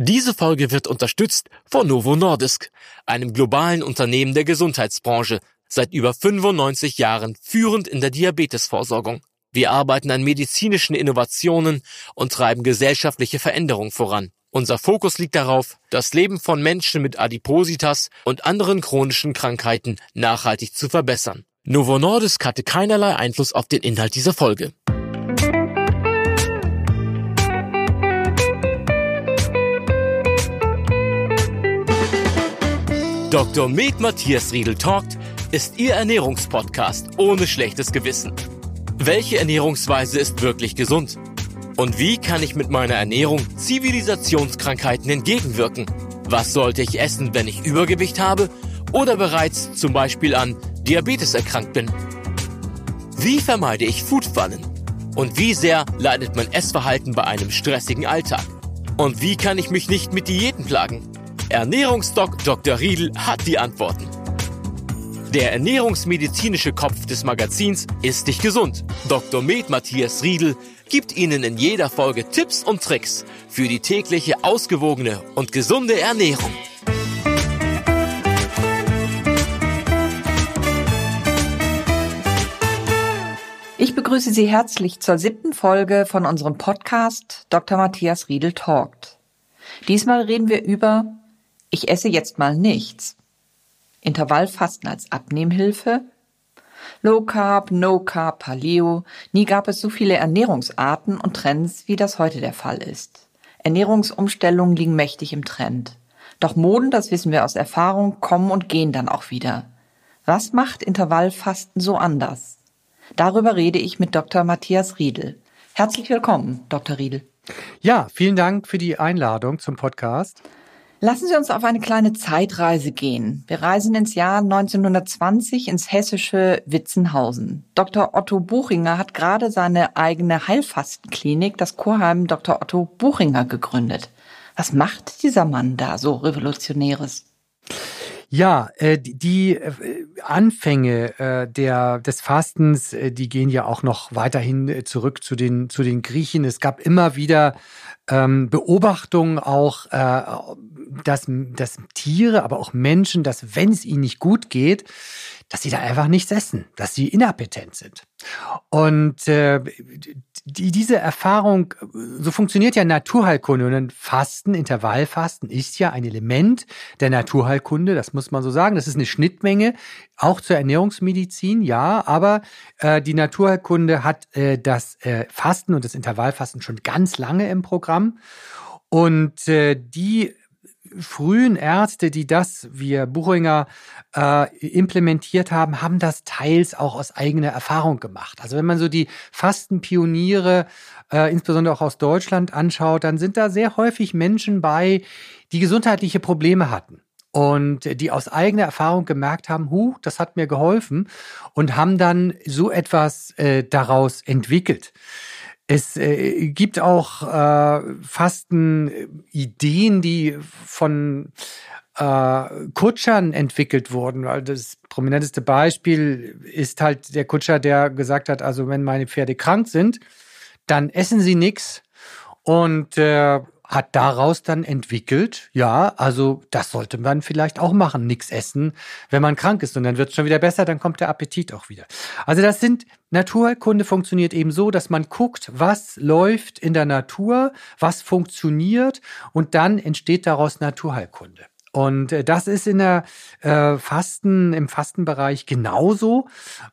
Diese Folge wird unterstützt von Novo Nordisk, einem globalen Unternehmen der Gesundheitsbranche, seit über 95 Jahren führend in der Diabetesvorsorgung. Wir arbeiten an medizinischen Innovationen und treiben gesellschaftliche Veränderungen voran. Unser Fokus liegt darauf, das Leben von Menschen mit Adipositas und anderen chronischen Krankheiten nachhaltig zu verbessern. Novo Nordisk hatte keinerlei Einfluss auf den Inhalt dieser Folge. Dr. Med Matthias Riedel Talkt ist Ihr Ernährungspodcast ohne schlechtes Gewissen. Welche Ernährungsweise ist wirklich gesund? Und wie kann ich mit meiner Ernährung Zivilisationskrankheiten entgegenwirken? Was sollte ich essen, wenn ich Übergewicht habe oder bereits zum Beispiel an Diabetes erkrankt bin? Wie vermeide ich Foodfallen? Und wie sehr leidet mein Essverhalten bei einem stressigen Alltag? Und wie kann ich mich nicht mit Diäten plagen? Ernährungsdoc Dr. Riedel hat die Antworten. Der ernährungsmedizinische Kopf des Magazins ist nicht gesund. Dr. Med Matthias Riedel gibt Ihnen in jeder Folge Tipps und Tricks für die tägliche ausgewogene und gesunde Ernährung. Ich begrüße Sie herzlich zur siebten Folge von unserem Podcast Dr. Matthias Riedel Talkt. Diesmal reden wir über ich esse jetzt mal nichts. Intervallfasten als Abnehmhilfe. Low Carb, No Carb, Paleo. Nie gab es so viele Ernährungsarten und Trends, wie das heute der Fall ist. Ernährungsumstellungen liegen mächtig im Trend. Doch Moden, das wissen wir aus Erfahrung, kommen und gehen dann auch wieder. Was macht Intervallfasten so anders? Darüber rede ich mit Dr. Matthias Riedel. Herzlich willkommen, Dr. Riedel. Ja, vielen Dank für die Einladung zum Podcast. Lassen Sie uns auf eine kleine Zeitreise gehen. Wir reisen ins Jahr 1920 ins hessische Witzenhausen. Dr. Otto Buchinger hat gerade seine eigene Heilfastenklinik, das Kurheim Dr. Otto Buchinger, gegründet. Was macht dieser Mann da so Revolutionäres? Ja, äh, die äh, Anfänge äh, der, des Fastens, die gehen ja auch noch weiterhin zurück zu den, zu den Griechen. Es gab immer wieder ähm, Beobachtungen auch, äh, dass, dass Tiere, aber auch Menschen, dass wenn es ihnen nicht gut geht, dass sie da einfach nichts essen, dass sie inappetent sind. Und äh, die, diese Erfahrung, so funktioniert ja Naturheilkunde und Fasten, Intervallfasten ist ja ein Element der Naturheilkunde, das muss man so sagen. Das ist eine Schnittmenge, auch zur Ernährungsmedizin, ja, aber äh, die Naturheilkunde hat äh, das äh, Fasten und das Intervallfasten schon ganz lange im Programm. Und äh, die frühen Ärzte, die das, Herr Buchinger, äh, implementiert haben, haben das teils auch aus eigener Erfahrung gemacht. Also wenn man so die Fastenpioniere, äh, insbesondere auch aus Deutschland anschaut, dann sind da sehr häufig Menschen bei, die gesundheitliche Probleme hatten und die aus eigener Erfahrung gemerkt haben, hu, das hat mir geholfen und haben dann so etwas äh, daraus entwickelt. Es äh, gibt auch äh, Fastenideen, die von äh, Kutschern entwickelt wurden. Das prominenteste Beispiel ist halt der Kutscher, der gesagt hat, also wenn meine Pferde krank sind, dann essen sie nichts und äh, hat daraus dann entwickelt, ja, also das sollte man vielleicht auch machen, nichts essen, wenn man krank ist und dann wird es schon wieder besser, dann kommt der Appetit auch wieder. Also das sind Naturkunde funktioniert eben so, dass man guckt, was läuft in der Natur, was funktioniert und dann entsteht daraus Naturheilkunde. Und äh, das ist in der äh, Fasten, im Fastenbereich genauso.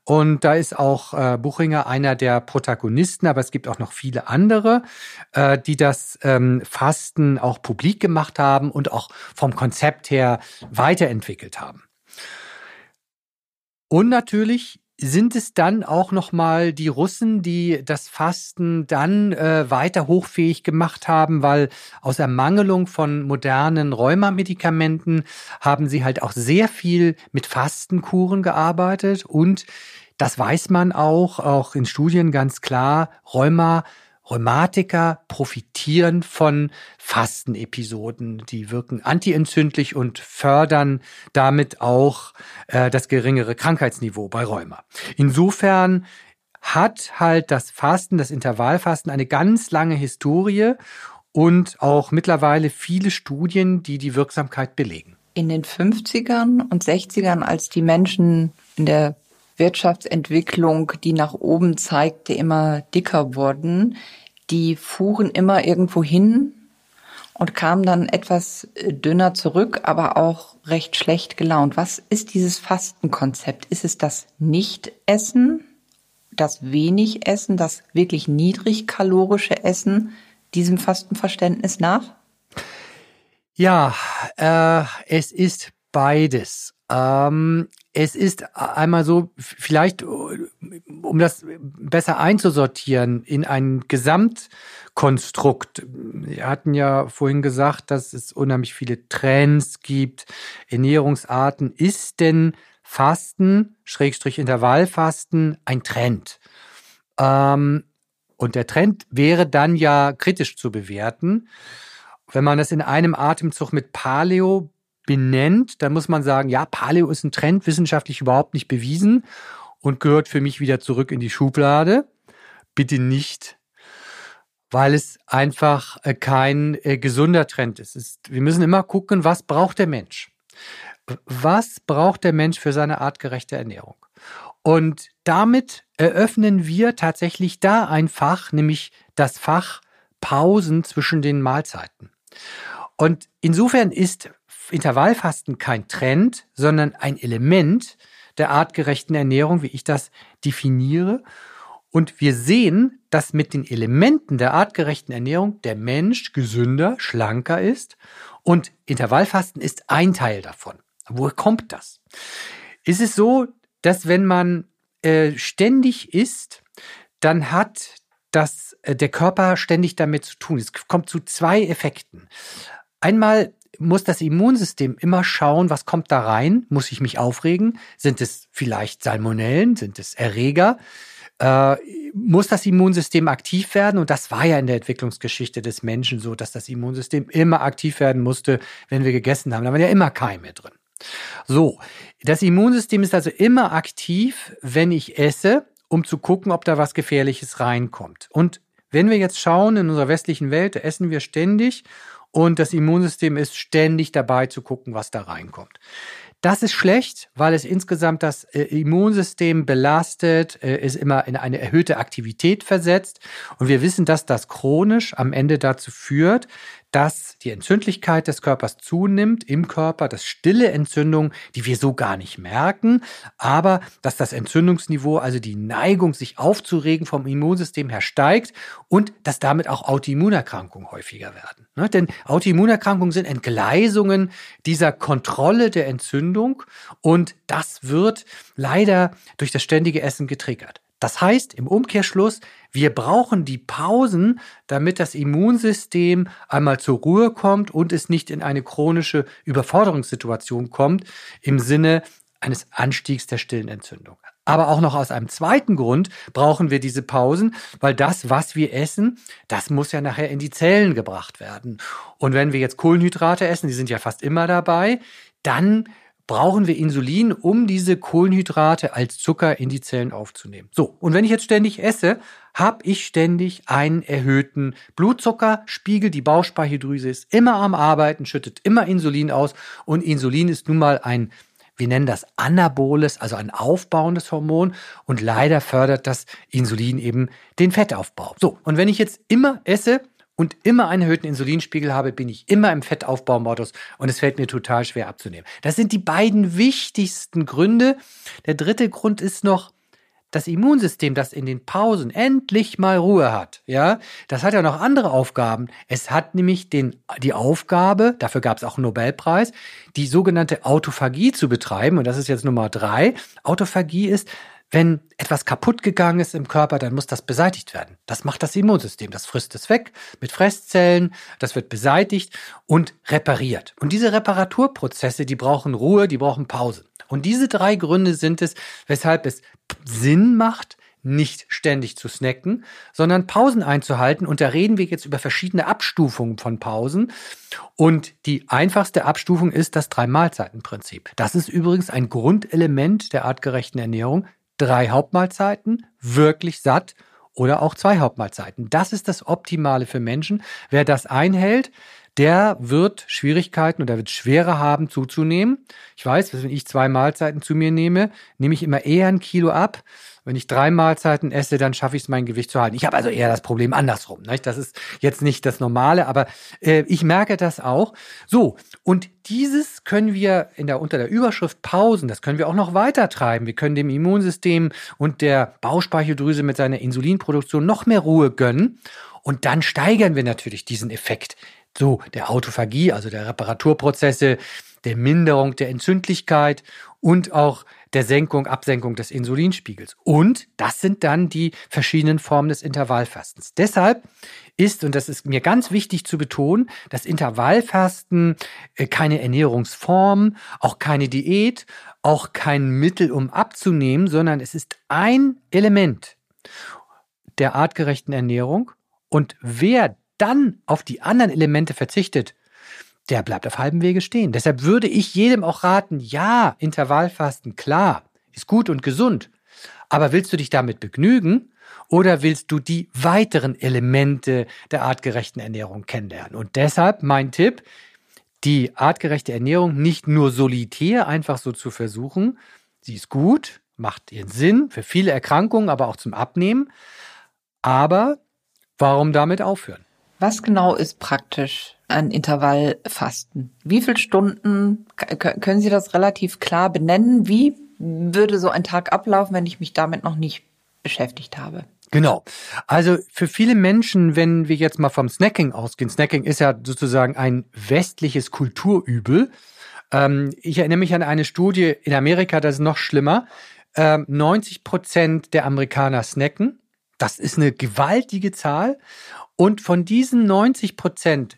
Und da ist auch äh, Buchinger einer der Protagonisten, aber es gibt auch noch viele andere, äh, die das ähm, Fasten auch publik gemacht haben und auch vom Konzept her weiterentwickelt haben. Und natürlich sind es dann auch noch mal die Russen, die das Fasten dann äh, weiter hochfähig gemacht haben, weil aus Ermangelung von modernen Rheumamedikamenten haben sie halt auch sehr viel mit Fastenkuren gearbeitet. Und das weiß man auch, auch in Studien ganz klar, Rheuma Rheumatiker profitieren von Fastenepisoden. Die wirken antientzündlich und fördern damit auch äh, das geringere Krankheitsniveau bei Rheuma. Insofern hat halt das Fasten, das Intervallfasten eine ganz lange Historie und auch mittlerweile viele Studien, die die Wirksamkeit belegen. In den 50ern und 60ern, als die Menschen in der Wirtschaftsentwicklung, die nach oben zeigte, immer dicker wurden, die fuhren immer irgendwo hin und kamen dann etwas dünner zurück, aber auch recht schlecht gelaunt. Was ist dieses Fastenkonzept? Ist es das Nicht-Essen, das wenig Essen, das wirklich niedrigkalorische Essen? diesem Fastenverständnis nach? Ja, äh, es ist beides. Ähm, es ist einmal so, vielleicht, um das besser einzusortieren, in ein Gesamtkonstrukt. Wir hatten ja vorhin gesagt, dass es unheimlich viele Trends gibt, Ernährungsarten. Ist denn Fasten, Schrägstrich Intervallfasten, ein Trend? Ähm, und der Trend wäre dann ja kritisch zu bewerten. Wenn man das in einem Atemzug mit Paleo benennt, dann muss man sagen, ja, Paleo ist ein Trend, wissenschaftlich überhaupt nicht bewiesen und gehört für mich wieder zurück in die Schublade. Bitte nicht, weil es einfach äh, kein äh, gesunder Trend ist. ist. Wir müssen immer gucken, was braucht der Mensch? Was braucht der Mensch für seine artgerechte Ernährung? Und damit eröffnen wir tatsächlich da ein Fach, nämlich das Fach Pausen zwischen den Mahlzeiten. Und insofern ist Intervallfasten kein Trend, sondern ein Element der artgerechten Ernährung, wie ich das definiere. Und wir sehen, dass mit den Elementen der artgerechten Ernährung der Mensch gesünder, schlanker ist. Und Intervallfasten ist ein Teil davon. Woher kommt das? Ist es so, dass wenn man äh, ständig isst, dann hat das, äh, der Körper ständig damit zu tun. Es kommt zu zwei Effekten. Einmal muss das Immunsystem immer schauen, was kommt da rein? Muss ich mich aufregen? Sind es vielleicht Salmonellen? Sind es Erreger? Äh, muss das Immunsystem aktiv werden? Und das war ja in der Entwicklungsgeschichte des Menschen so, dass das Immunsystem immer aktiv werden musste, wenn wir gegessen haben. Da waren ja immer Keime drin. So, das Immunsystem ist also immer aktiv, wenn ich esse, um zu gucken, ob da was Gefährliches reinkommt. Und wenn wir jetzt schauen, in unserer westlichen Welt, da essen wir ständig und das Immunsystem ist ständig dabei zu gucken, was da reinkommt. Das ist schlecht, weil es insgesamt das äh, Immunsystem belastet, äh, es immer in eine erhöhte Aktivität versetzt. Und wir wissen, dass das chronisch am Ende dazu führt, dass die Entzündlichkeit des Körpers zunimmt im Körper, dass stille Entzündungen, die wir so gar nicht merken, aber dass das Entzündungsniveau, also die Neigung, sich aufzuregen vom Immunsystem her steigt und dass damit auch Autoimmunerkrankungen häufiger werden. Ne? Denn Autoimmunerkrankungen sind Entgleisungen dieser Kontrolle der Entzündung und das wird leider durch das ständige Essen getriggert. Das heißt im Umkehrschluss, wir brauchen die Pausen, damit das Immunsystem einmal zur Ruhe kommt und es nicht in eine chronische Überforderungssituation kommt im Sinne eines Anstiegs der stillen Entzündung. Aber auch noch aus einem zweiten Grund brauchen wir diese Pausen, weil das, was wir essen, das muss ja nachher in die Zellen gebracht werden. Und wenn wir jetzt Kohlenhydrate essen, die sind ja fast immer dabei, dann brauchen wir Insulin, um diese Kohlenhydrate als Zucker in die Zellen aufzunehmen. So, und wenn ich jetzt ständig esse, habe ich ständig einen erhöhten Blutzuckerspiegel. Die Bauchspeicheldrüse ist immer am Arbeiten, schüttet immer Insulin aus und Insulin ist nun mal ein wir nennen das anaboles, also ein aufbauendes Hormon und leider fördert das Insulin eben den Fettaufbau. So, und wenn ich jetzt immer esse, und immer einen erhöhten Insulinspiegel habe, bin ich immer im Fettaufbaumodus und es fällt mir total schwer abzunehmen. Das sind die beiden wichtigsten Gründe. Der dritte Grund ist noch, das Immunsystem, das in den Pausen endlich mal Ruhe hat, ja, das hat ja noch andere Aufgaben. Es hat nämlich den, die Aufgabe, dafür gab es auch einen Nobelpreis, die sogenannte Autophagie zu betreiben. Und das ist jetzt Nummer drei. Autophagie ist, wenn etwas kaputt gegangen ist im Körper, dann muss das beseitigt werden. Das macht das Immunsystem. Das frisst es weg mit Fresszellen. Das wird beseitigt und repariert. Und diese Reparaturprozesse, die brauchen Ruhe, die brauchen Pause. Und diese drei Gründe sind es, weshalb es Sinn macht, nicht ständig zu snacken, sondern Pausen einzuhalten. Und da reden wir jetzt über verschiedene Abstufungen von Pausen. Und die einfachste Abstufung ist das Drei-Mahlzeiten-Prinzip. Das ist übrigens ein Grundelement der artgerechten Ernährung drei Hauptmahlzeiten, wirklich satt oder auch zwei Hauptmahlzeiten. Das ist das Optimale für Menschen. Wer das einhält, der wird Schwierigkeiten oder wird schwerer haben zuzunehmen. Ich weiß, wenn ich zwei Mahlzeiten zu mir nehme, nehme ich immer eher ein Kilo ab. Wenn ich drei Mahlzeiten esse, dann schaffe ich es, mein Gewicht zu halten. Ich habe also eher das Problem andersrum. Nicht? Das ist jetzt nicht das Normale, aber äh, ich merke das auch. So, und dieses können wir in der, unter der Überschrift Pausen, das können wir auch noch weiter treiben. Wir können dem Immunsystem und der Bauchspeicheldrüse mit seiner Insulinproduktion noch mehr Ruhe gönnen. Und dann steigern wir natürlich diesen Effekt so der Autophagie, also der Reparaturprozesse, der Minderung der Entzündlichkeit und auch der Senkung, Absenkung des Insulinspiegels. Und das sind dann die verschiedenen Formen des Intervallfastens. Deshalb ist, und das ist mir ganz wichtig zu betonen, das Intervallfasten äh, keine Ernährungsform, auch keine Diät, auch kein Mittel, um abzunehmen, sondern es ist ein Element der artgerechten Ernährung. Und wer dann auf die anderen Elemente verzichtet, der bleibt auf halbem Wege stehen. Deshalb würde ich jedem auch raten, ja, Intervallfasten, klar, ist gut und gesund. Aber willst du dich damit begnügen oder willst du die weiteren Elemente der artgerechten Ernährung kennenlernen? Und deshalb mein Tipp, die artgerechte Ernährung nicht nur solitär einfach so zu versuchen. Sie ist gut, macht ihren Sinn für viele Erkrankungen, aber auch zum Abnehmen. Aber warum damit aufhören? Was genau ist praktisch ein Intervallfasten? Wie viele Stunden können Sie das relativ klar benennen? Wie würde so ein Tag ablaufen, wenn ich mich damit noch nicht beschäftigt habe? Genau. Also für viele Menschen, wenn wir jetzt mal vom Snacking ausgehen, Snacking ist ja sozusagen ein westliches Kulturübel. Ähm, ich erinnere mich an eine Studie in Amerika, das ist noch schlimmer. 90 ähm, Prozent der Amerikaner snacken. Das ist eine gewaltige Zahl. Und von diesen 90 Prozent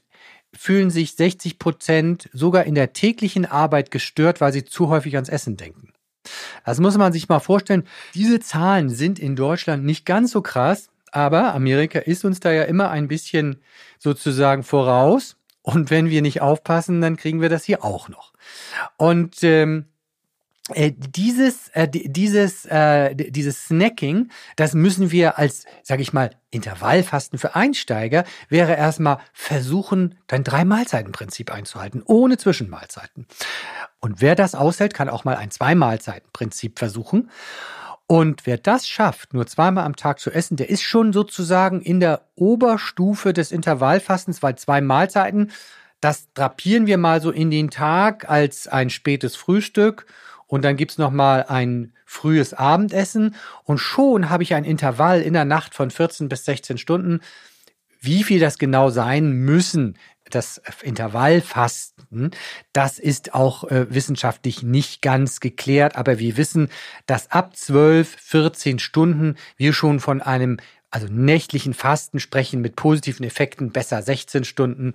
fühlen sich 60 Prozent sogar in der täglichen Arbeit gestört, weil sie zu häufig ans Essen denken. Das muss man sich mal vorstellen. Diese Zahlen sind in Deutschland nicht ganz so krass, aber Amerika ist uns da ja immer ein bisschen sozusagen voraus. Und wenn wir nicht aufpassen, dann kriegen wir das hier auch noch. Und ähm, äh, dieses, äh, dieses, äh, dieses Snacking, das müssen wir als, sage ich mal, Intervallfasten für Einsteiger, wäre erstmal versuchen, dein Drei-Mahlzeiten-Prinzip einzuhalten, ohne Zwischenmahlzeiten. Und wer das aushält, kann auch mal ein Zwei-Mahlzeiten-Prinzip versuchen. Und wer das schafft, nur zweimal am Tag zu essen, der ist schon sozusagen in der Oberstufe des Intervallfastens, weil zwei Mahlzeiten, das drapieren wir mal so in den Tag als ein spätes Frühstück und dann gibt's noch mal ein frühes Abendessen und schon habe ich ein Intervall in der Nacht von 14 bis 16 Stunden. Wie viel das genau sein müssen, das Intervallfasten, das ist auch äh, wissenschaftlich nicht ganz geklärt, aber wir wissen, dass ab 12, 14 Stunden wir schon von einem also nächtlichen Fasten sprechen mit positiven Effekten, besser 16 Stunden.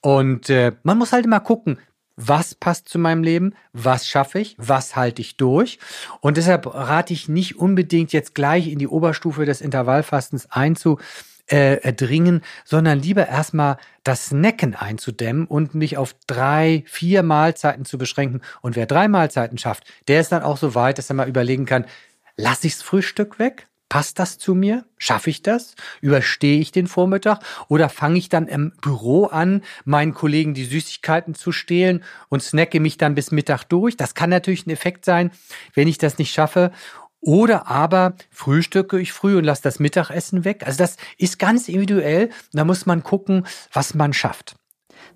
Und äh, man muss halt immer gucken, was passt zu meinem Leben, was schaffe ich, was halte ich durch. Und deshalb rate ich nicht unbedingt jetzt gleich in die Oberstufe des Intervallfastens einzudringen, äh, sondern lieber erstmal das Snacken einzudämmen und mich auf drei, vier Mahlzeiten zu beschränken. Und wer drei Mahlzeiten schafft, der ist dann auch so weit, dass er mal überlegen kann, lasse ichs Frühstück weg? Passt das zu mir? Schaffe ich das? Überstehe ich den Vormittag? Oder fange ich dann im Büro an, meinen Kollegen die Süßigkeiten zu stehlen und snacke mich dann bis Mittag durch? Das kann natürlich ein Effekt sein, wenn ich das nicht schaffe. Oder aber frühstücke ich früh und lasse das Mittagessen weg. Also das ist ganz individuell. Da muss man gucken, was man schafft.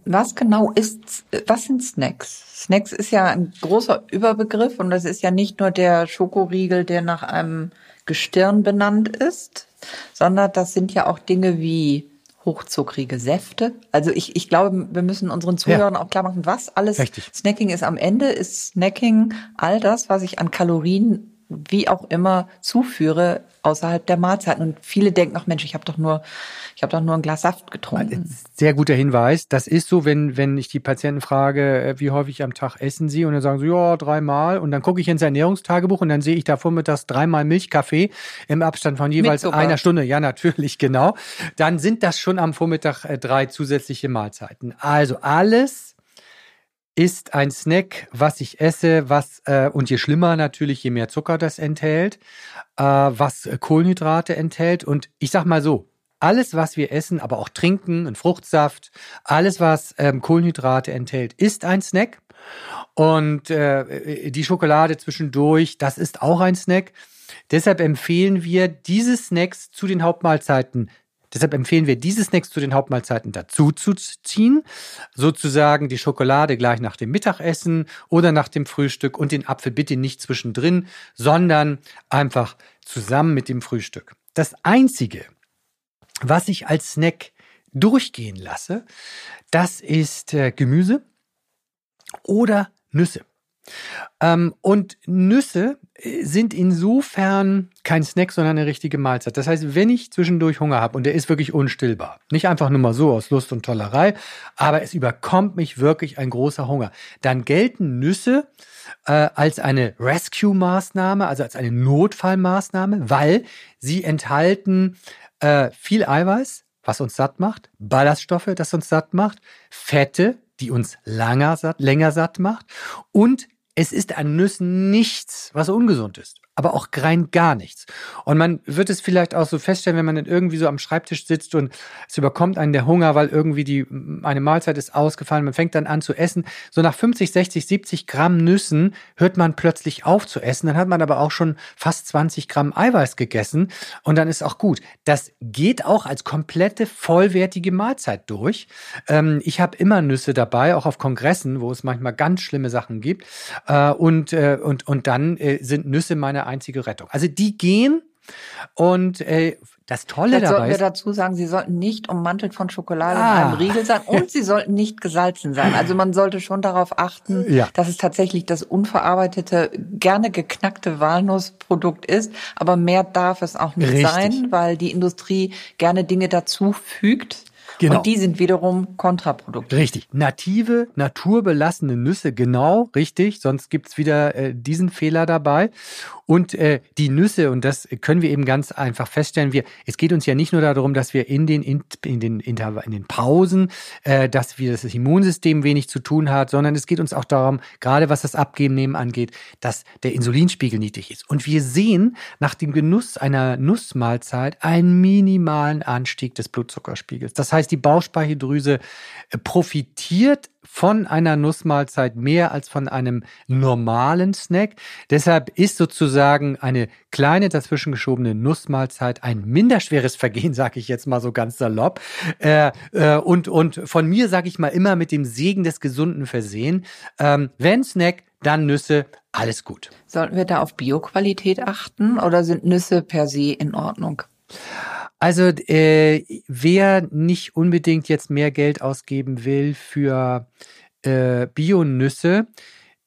Was genau ist, was sind Snacks? Snacks ist ja ein großer Überbegriff und das ist ja nicht nur der Schokoriegel, der nach einem Gestirn benannt ist, sondern das sind ja auch Dinge wie hochzuckrige Säfte. Also ich, ich glaube, wir müssen unseren Zuhörern ja. auch klar machen, was alles Richtig. Snacking ist. Am Ende ist Snacking all das, was ich an Kalorien wie auch immer zuführe außerhalb der Mahlzeiten. Und viele denken, ach Mensch, ich habe doch nur, ich habe doch nur ein Glas Saft getrunken. Sehr guter Hinweis. Das ist so, wenn, wenn ich die Patienten frage, äh, wie häufig am Tag essen sie? Und dann sagen sie, ja, dreimal. Und dann gucke ich ins Ernährungstagebuch und dann sehe ich da vormittags dreimal Milchkaffee im Abstand von jeweils einer Stunde. Ja, natürlich, genau. Dann sind das schon am Vormittag äh, drei zusätzliche Mahlzeiten. Also alles ist ein Snack, was ich esse, was äh, und je schlimmer natürlich, je mehr Zucker das enthält, äh, was Kohlenhydrate enthält. Und ich sag mal so, alles, was wir essen, aber auch trinken, ein Fruchtsaft, alles, was ähm, Kohlenhydrate enthält, ist ein Snack. Und äh, die Schokolade zwischendurch, das ist auch ein Snack. Deshalb empfehlen wir diese Snacks zu den Hauptmahlzeiten Deshalb empfehlen wir diese Snacks zu den Hauptmahlzeiten dazu zu ziehen. Sozusagen die Schokolade gleich nach dem Mittagessen oder nach dem Frühstück und den Apfel bitte nicht zwischendrin, sondern einfach zusammen mit dem Frühstück. Das einzige, was ich als Snack durchgehen lasse, das ist äh, Gemüse oder Nüsse. Ähm, und Nüsse sind insofern kein Snack, sondern eine richtige Mahlzeit. Das heißt, wenn ich zwischendurch Hunger habe und der ist wirklich unstillbar, nicht einfach nur mal so aus Lust und Tollerei, aber es überkommt mich wirklich ein großer Hunger, dann gelten Nüsse äh, als eine Rescue-Maßnahme, also als eine Notfallmaßnahme, weil sie enthalten äh, viel Eiweiß, was uns satt macht, Ballaststoffe, das uns satt macht, Fette, die uns langer satt, länger satt macht und es ist an Nüssen nichts, was ungesund ist aber auch rein gar nichts. Und man wird es vielleicht auch so feststellen, wenn man dann irgendwie so am Schreibtisch sitzt und es überkommt einen der Hunger, weil irgendwie die, eine Mahlzeit ist ausgefallen, man fängt dann an zu essen. So nach 50, 60, 70 Gramm Nüssen hört man plötzlich auf zu essen. Dann hat man aber auch schon fast 20 Gramm Eiweiß gegessen und dann ist auch gut. Das geht auch als komplette vollwertige Mahlzeit durch. Ähm, ich habe immer Nüsse dabei, auch auf Kongressen, wo es manchmal ganz schlimme Sachen gibt. Äh, und, äh, und, und dann äh, sind Nüsse meine einzige Rettung. Also die gehen und äh, das Tolle Vielleicht dabei sollten wir ist, dazu sagen, sie sollten nicht ummantelt von Schokolade Ah. in einem Riegel sein und sie sollten nicht gesalzen sein. Also man sollte schon darauf achten, Ja. dass es tatsächlich das unverarbeitete, gerne geknackte Walnussprodukt ist. Aber mehr darf es auch nicht Richtig. sein, weil die Industrie gerne Dinge dazu fügt. Genau. Und die sind wiederum kontraproduktiv. Richtig. Native, naturbelassene Nüsse, genau, richtig. Sonst gibt's wieder äh, diesen Fehler dabei. Und äh, die Nüsse, und das können wir eben ganz einfach feststellen, wir, es geht uns ja nicht nur darum, dass wir in den, in, in den, Interva- in den Pausen, äh, dass wir das Immunsystem wenig zu tun hat, sondern es geht uns auch darum, gerade was das Abnehmen angeht, dass der Insulinspiegel niedrig ist. Und wir sehen nach dem Genuss einer Nussmahlzeit einen minimalen Anstieg des Blutzuckerspiegels. Das heißt, die Bauchspeicheldrüse äh, profitiert von einer Nussmahlzeit mehr als von einem normalen Snack. Deshalb ist sozusagen eine kleine dazwischen geschobene Nussmahlzeit ein minderschweres Vergehen, sage ich jetzt mal so ganz salopp. Äh, äh, und, und von mir sage ich mal immer mit dem Segen des Gesunden versehen. Ähm, wenn Snack, dann Nüsse, alles gut. Sollten wir da auf Bioqualität achten oder sind Nüsse per se in Ordnung? Also äh, wer nicht unbedingt jetzt mehr Geld ausgeben will für äh, Bio-Nüsse,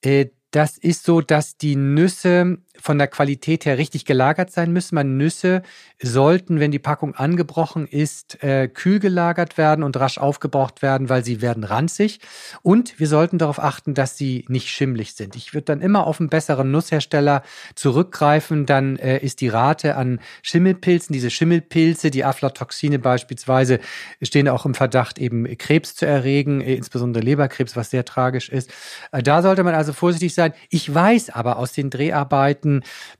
äh, das ist so, dass die Nüsse von der Qualität her richtig gelagert sein müssen. Man Nüsse sollten, wenn die Packung angebrochen ist, äh, kühl gelagert werden und rasch aufgebraucht werden, weil sie werden ranzig. Und wir sollten darauf achten, dass sie nicht schimmlig sind. Ich würde dann immer auf einen besseren Nusshersteller zurückgreifen. Dann äh, ist die Rate an Schimmelpilzen, diese Schimmelpilze, die Aflatoxine beispielsweise, stehen auch im Verdacht, eben Krebs zu erregen, äh, insbesondere Leberkrebs, was sehr tragisch ist. Äh, da sollte man also vorsichtig sein. Ich weiß aber aus den Dreharbeiten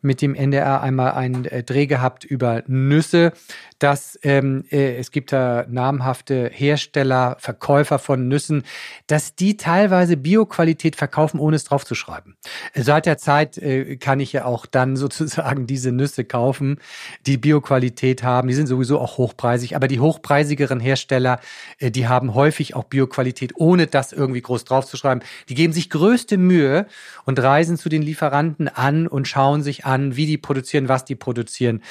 mit dem NDR einmal einen äh, Dreh gehabt über Nüsse, dass ähm, äh, es gibt da namhafte Hersteller, Verkäufer von Nüssen, dass die teilweise Bioqualität verkaufen, ohne es draufzuschreiben. Seit der Zeit äh, kann ich ja auch dann sozusagen diese Nüsse kaufen, die Bioqualität haben. Die sind sowieso auch hochpreisig, aber die hochpreisigeren Hersteller, äh, die haben häufig auch Bioqualität, ohne das irgendwie groß draufzuschreiben. Die geben sich größte Mühe und reisen zu den Lieferanten an und schauen sich an, wie die produzieren, was die produzieren.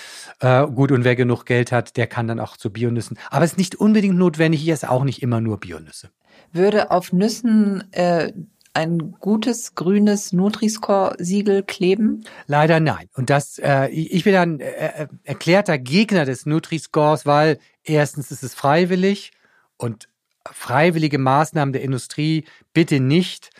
Äh, gut, und wer genug Geld hat, der kann dann auch zu Bionüssen. Aber es ist nicht unbedingt notwendig, ich esse auch nicht immer nur Bionüsse. Würde auf Nüssen äh, ein gutes grünes Nutri-Score-Siegel kleben? Leider nein. Und das, äh, ich bin ein äh, äh, erklärter Gegner des Nutri-Scores, weil erstens ist es freiwillig und freiwillige Maßnahmen der Industrie bitte nicht.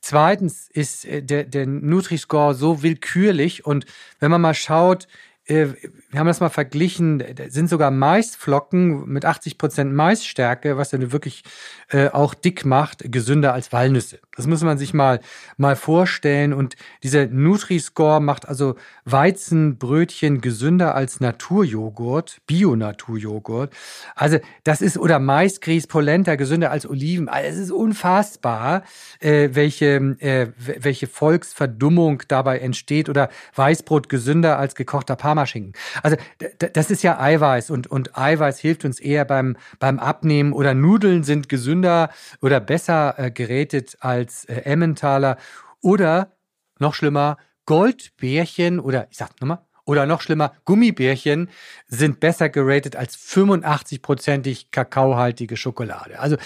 Zweitens ist äh, der, der Nutri-Score so willkürlich und wenn man mal schaut, wir haben das mal verglichen, sind sogar Maisflocken mit 80 Prozent Maisstärke, was dann wirklich äh, auch dick macht, gesünder als Walnüsse. Das muss man sich mal, mal vorstellen. Und dieser Nutri-Score macht also Weizenbrötchen gesünder als Naturjoghurt, Bio-Naturjoghurt. Also das ist, oder Maisgrieß, Polenta gesünder als Oliven. Also es ist unfassbar, äh, welche, äh, welche Volksverdummung dabei entsteht. Oder Weißbrot gesünder als gekochter Parmaschinken. Also das ist ja Eiweiß und, und Eiweiß hilft uns eher beim, beim Abnehmen. Oder Nudeln sind gesünder oder besser äh, gerätet als als äh, Emmentaler oder noch schlimmer, Goldbärchen oder ich sag nochmal, oder noch schlimmer, Gummibärchen sind besser geratet als 85-prozentig kakaohaltige Schokolade. Also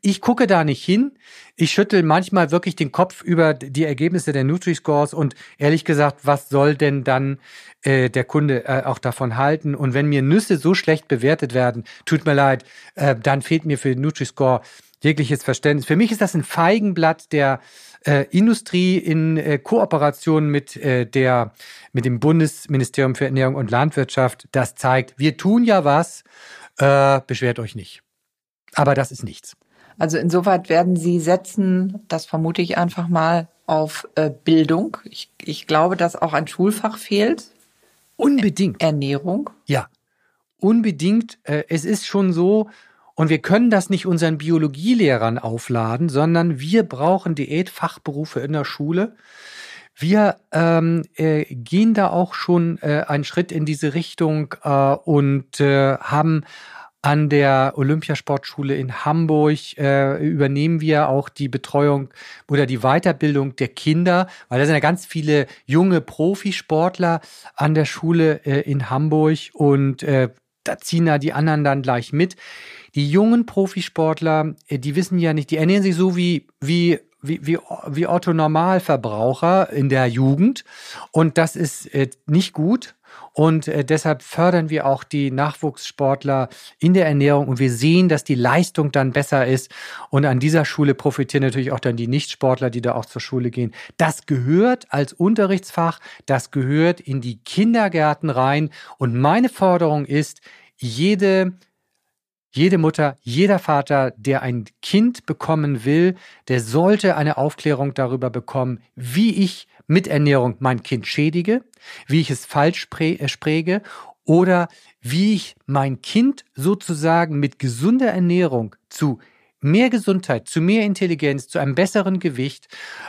ich gucke da nicht hin. Ich schüttel manchmal wirklich den Kopf über die Ergebnisse der Nutri-Scores und ehrlich gesagt, was soll denn dann äh, der Kunde äh, auch davon halten? Und wenn mir Nüsse so schlecht bewertet werden, tut mir leid, äh, dann fehlt mir für den Nutri-Score jegliches Verständnis. Für mich ist das ein Feigenblatt der äh, Industrie in äh, Kooperation mit äh, der mit dem Bundesministerium für Ernährung und Landwirtschaft. Das zeigt, wir tun ja was, äh, beschwert euch nicht. Aber das ist nichts. Also insoweit werden Sie setzen, das vermute ich einfach mal, auf äh, Bildung. Ich, ich glaube, dass auch ein Schulfach fehlt. Unbedingt. Ernährung. Ja, unbedingt. Äh, es ist schon so, und wir können das nicht unseren Biologielehrern aufladen, sondern wir brauchen Diätfachberufe in der Schule. Wir ähm, äh, gehen da auch schon äh, einen Schritt in diese Richtung äh, und äh, haben an der Olympiasportschule in Hamburg äh, übernehmen wir auch die Betreuung oder die Weiterbildung der Kinder, weil da sind ja ganz viele junge Profisportler an der Schule äh, in Hamburg und äh, da ziehen da die anderen dann gleich mit die jungen Profisportler, äh, die wissen ja nicht, die ernähren sich so wie, wie wie, wie, wie Otto Normalverbraucher in der Jugend. Und das ist äh, nicht gut. Und äh, deshalb fördern wir auch die Nachwuchssportler in der Ernährung und wir sehen, dass die Leistung dann besser ist. Und an dieser Schule profitieren natürlich auch dann die Nichtsportler, die da auch zur Schule gehen. Das gehört als Unterrichtsfach, das gehört in die Kindergärten rein. Und meine Forderung ist, jede jede Mutter, jeder Vater, der ein Kind bekommen will, der sollte eine Aufklärung darüber bekommen, wie ich mit Ernährung mein Kind schädige, wie ich es falsch äh, spräge oder wie ich mein Kind sozusagen mit gesunder Ernährung zu mehr Gesundheit, zu mehr Intelligenz, zu einem besseren Gewicht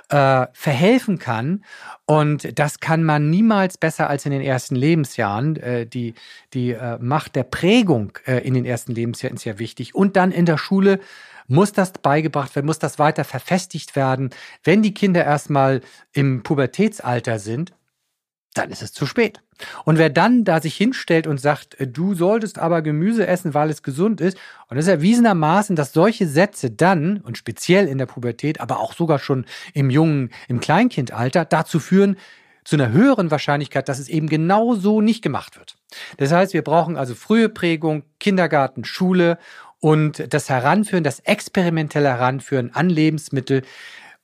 äh, verhelfen kann. Und das kann man niemals besser als in den ersten Lebensjahren. Äh, die die äh, Macht der Prägung äh, in den ersten Lebensjahren ist ja wichtig. Und dann in der Schule muss das beigebracht werden, muss das weiter verfestigt werden. Wenn die Kinder erstmal im Pubertätsalter sind, dann ist es zu spät. Und wer dann da sich hinstellt und sagt, äh, du solltest aber Gemüse essen, weil es gesund ist, und es ist erwiesenermaßen, dass solche Sätze dann, und speziell in der Pubertät, aber auch sogar schon im jungen, im Kleinkindalter, dazu führen, zu einer höheren Wahrscheinlichkeit, dass es eben genau so nicht gemacht wird. Das heißt, wir brauchen also frühe Prägung, Kindergarten, Schule und das Heranführen, das experimentelle Heranführen an Lebensmittel,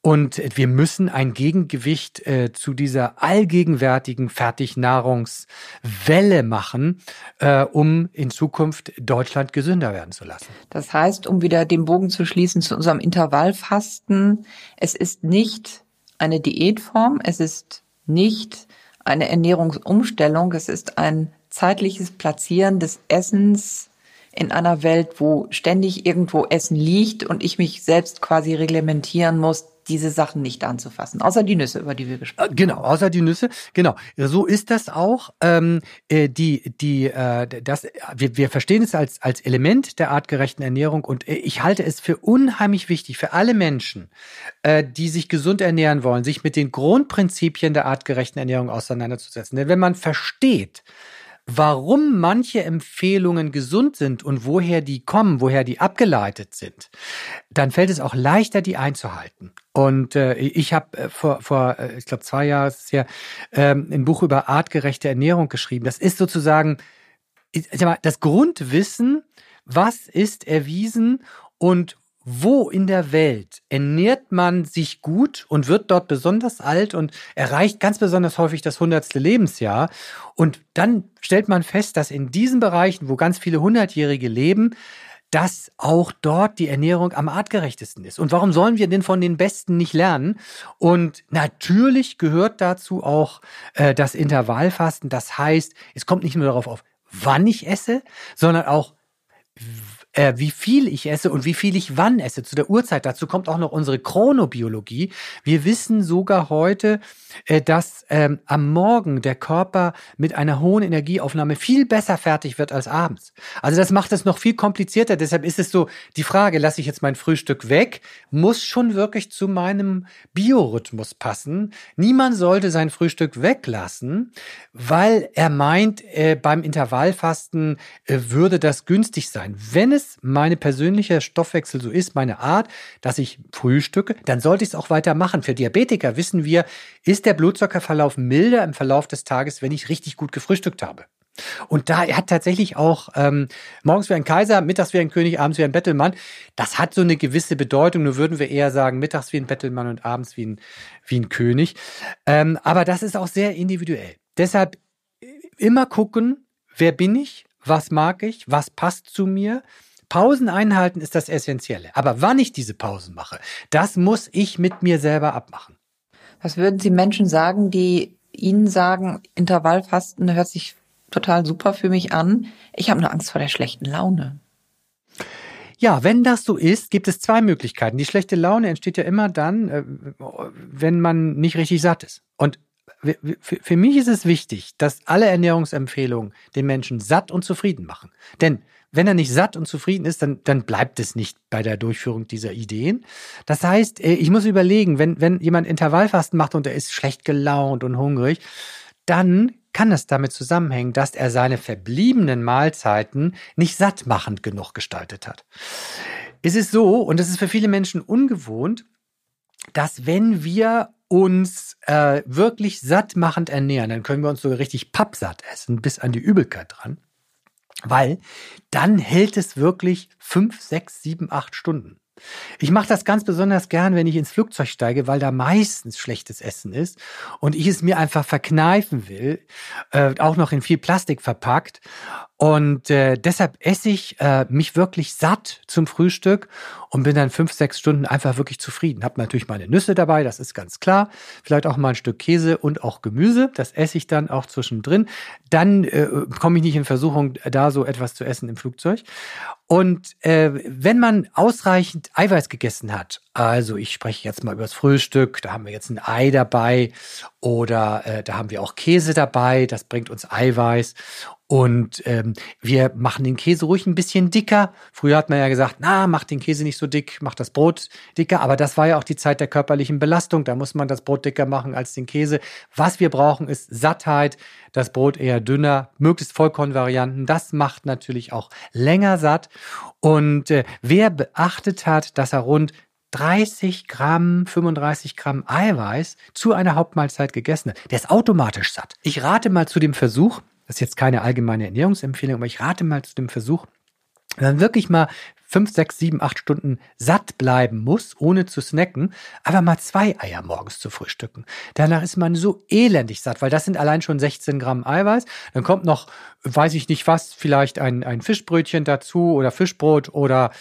und wir müssen ein Gegengewicht äh, zu dieser allgegenwärtigen Fertignahrungswelle machen, äh, um in Zukunft Deutschland gesünder werden zu lassen. Das heißt, um wieder den Bogen zu schließen zu unserem Intervallfasten, es ist nicht eine Diätform, es ist nicht eine Ernährungsumstellung, es ist ein zeitliches Platzieren des Essens in einer Welt, wo ständig irgendwo Essen liegt und ich mich selbst quasi reglementieren muss, diese Sachen nicht anzufassen, außer die Nüsse, über die wir gesprochen haben. Genau, außer die Nüsse. Genau, so ist das auch. Ähm, äh, die, die, äh, das, wir, wir verstehen es als als Element der artgerechten Ernährung und äh, ich halte es für unheimlich wichtig für alle Menschen, äh, die sich gesund ernähren wollen, sich mit den Grundprinzipien der artgerechten Ernährung auseinanderzusetzen. Denn wenn man versteht, warum manche Empfehlungen gesund sind und woher die kommen, woher die abgeleitet sind, dann fällt es auch leichter, die einzuhalten. Und äh, ich habe äh, vor, vor äh, ich glaube, zwei Jahren ist ja, ähm, ein Buch über artgerechte Ernährung geschrieben. Das ist sozusagen ich sag mal, das Grundwissen, was ist erwiesen und wo in der Welt ernährt man sich gut und wird dort besonders alt und erreicht ganz besonders häufig das hundertste Lebensjahr. Und dann stellt man fest, dass in diesen Bereichen, wo ganz viele Hundertjährige leben, dass auch dort die Ernährung am artgerechtesten ist. Und warum sollen wir denn von den Besten nicht lernen? Und natürlich gehört dazu auch äh, das Intervallfasten. Das heißt, es kommt nicht nur darauf auf, wann ich esse, sondern auch, äh, wie viel ich esse und wie viel ich wann esse, zu der Uhrzeit. Dazu kommt auch noch unsere Chronobiologie. Wir wissen sogar heute, äh, dass ähm, am Morgen der Körper mit einer hohen Energieaufnahme viel besser fertig wird als abends. Also das macht es noch viel komplizierter. Deshalb ist es so, die Frage, lasse ich jetzt mein Frühstück weg, muss schon wirklich zu meinem Biorhythmus passen. Niemand sollte sein Frühstück weglassen, weil er meint, äh, beim Intervallfasten äh, würde das günstig sein. Wenn es meine persönliche Stoffwechsel so ist, meine Art, dass ich frühstücke, dann sollte ich es auch weiter machen. Für Diabetiker wissen wir, ist der Blutzuckerverlauf milder im Verlauf des Tages, wenn ich richtig gut gefrühstückt habe. Und da er hat tatsächlich auch ähm, morgens wie ein Kaiser, mittags wie ein König, abends wie ein Bettelmann. Das hat so eine gewisse Bedeutung. Nur würden wir eher sagen, mittags wie ein Bettelmann und abends wie ein, wie ein König. Ähm, aber das ist auch sehr individuell. Deshalb immer gucken, wer bin ich, was mag ich, was passt zu mir. Pausen einhalten ist das Essentielle. Aber wann ich diese Pausen mache, das muss ich mit mir selber abmachen. Was würden Sie Menschen sagen, die Ihnen sagen, Intervallfasten hört sich total super für mich an. Ich habe nur Angst vor der schlechten Laune. Ja, wenn das so ist, gibt es zwei Möglichkeiten. Die schlechte Laune entsteht ja immer dann, äh, wenn man nicht richtig satt ist. Und für mich ist es wichtig, dass alle Ernährungsempfehlungen den Menschen satt und zufrieden machen. Denn wenn er nicht satt und zufrieden ist, dann, dann bleibt es nicht bei der Durchführung dieser Ideen. Das heißt, äh, ich muss überlegen, wenn, wenn jemand Intervallfasten macht und er ist schlecht gelaunt und hungrig, dann kann es damit zusammenhängen, dass er seine verbliebenen Mahlzeiten nicht sattmachend genug gestaltet hat. Es ist so, und das ist für viele Menschen ungewohnt, dass wenn wir uns äh, wirklich sattmachend ernähren, dann können wir uns sogar richtig pappsatt essen, bis an die Übelkeit dran. Weil dann hält es wirklich fünf, sechs, sieben, acht Stunden. Ich mache das ganz besonders gern, wenn ich ins Flugzeug steige, weil da meistens schlechtes Essen ist und ich es mir einfach verkneifen will, äh, auch noch in viel Plastik verpackt. Und äh, deshalb esse ich äh, mich wirklich satt zum Frühstück und bin dann fünf, sechs Stunden einfach wirklich zufrieden. Hab natürlich meine Nüsse dabei, das ist ganz klar. Vielleicht auch mal ein Stück Käse und auch Gemüse. Das esse ich dann auch zwischendrin. Dann äh, komme ich nicht in Versuchung, da so etwas zu essen im Flugzeug. Und äh, wenn man ausreichend Eiweiß gegessen hat, also ich spreche jetzt mal über das Frühstück, da haben wir jetzt ein Ei dabei oder äh, da haben wir auch Käse dabei, das bringt uns Eiweiß und ähm, wir machen den Käse ruhig ein bisschen dicker. Früher hat man ja gesagt, na, mach den Käse nicht so dick, mach das Brot dicker. Aber das war ja auch die Zeit der körperlichen Belastung. Da muss man das Brot dicker machen als den Käse. Was wir brauchen, ist Sattheit. Das Brot eher dünner, möglichst Vollkornvarianten. Das macht natürlich auch länger satt. Und äh, wer beachtet hat, dass er rund 30 Gramm, 35 Gramm Eiweiß zu einer Hauptmahlzeit gegessen hat, der ist automatisch satt. Ich rate mal zu dem Versuch, das ist jetzt keine allgemeine Ernährungsempfehlung, aber ich rate mal zu dem Versuch, wenn man wirklich mal fünf, sechs, sieben, acht Stunden satt bleiben muss, ohne zu snacken, aber mal zwei Eier morgens zu frühstücken. Danach ist man so elendig satt, weil das sind allein schon 16 Gramm Eiweiß. Dann kommt noch, weiß ich nicht was, vielleicht ein, ein Fischbrötchen dazu oder Fischbrot oder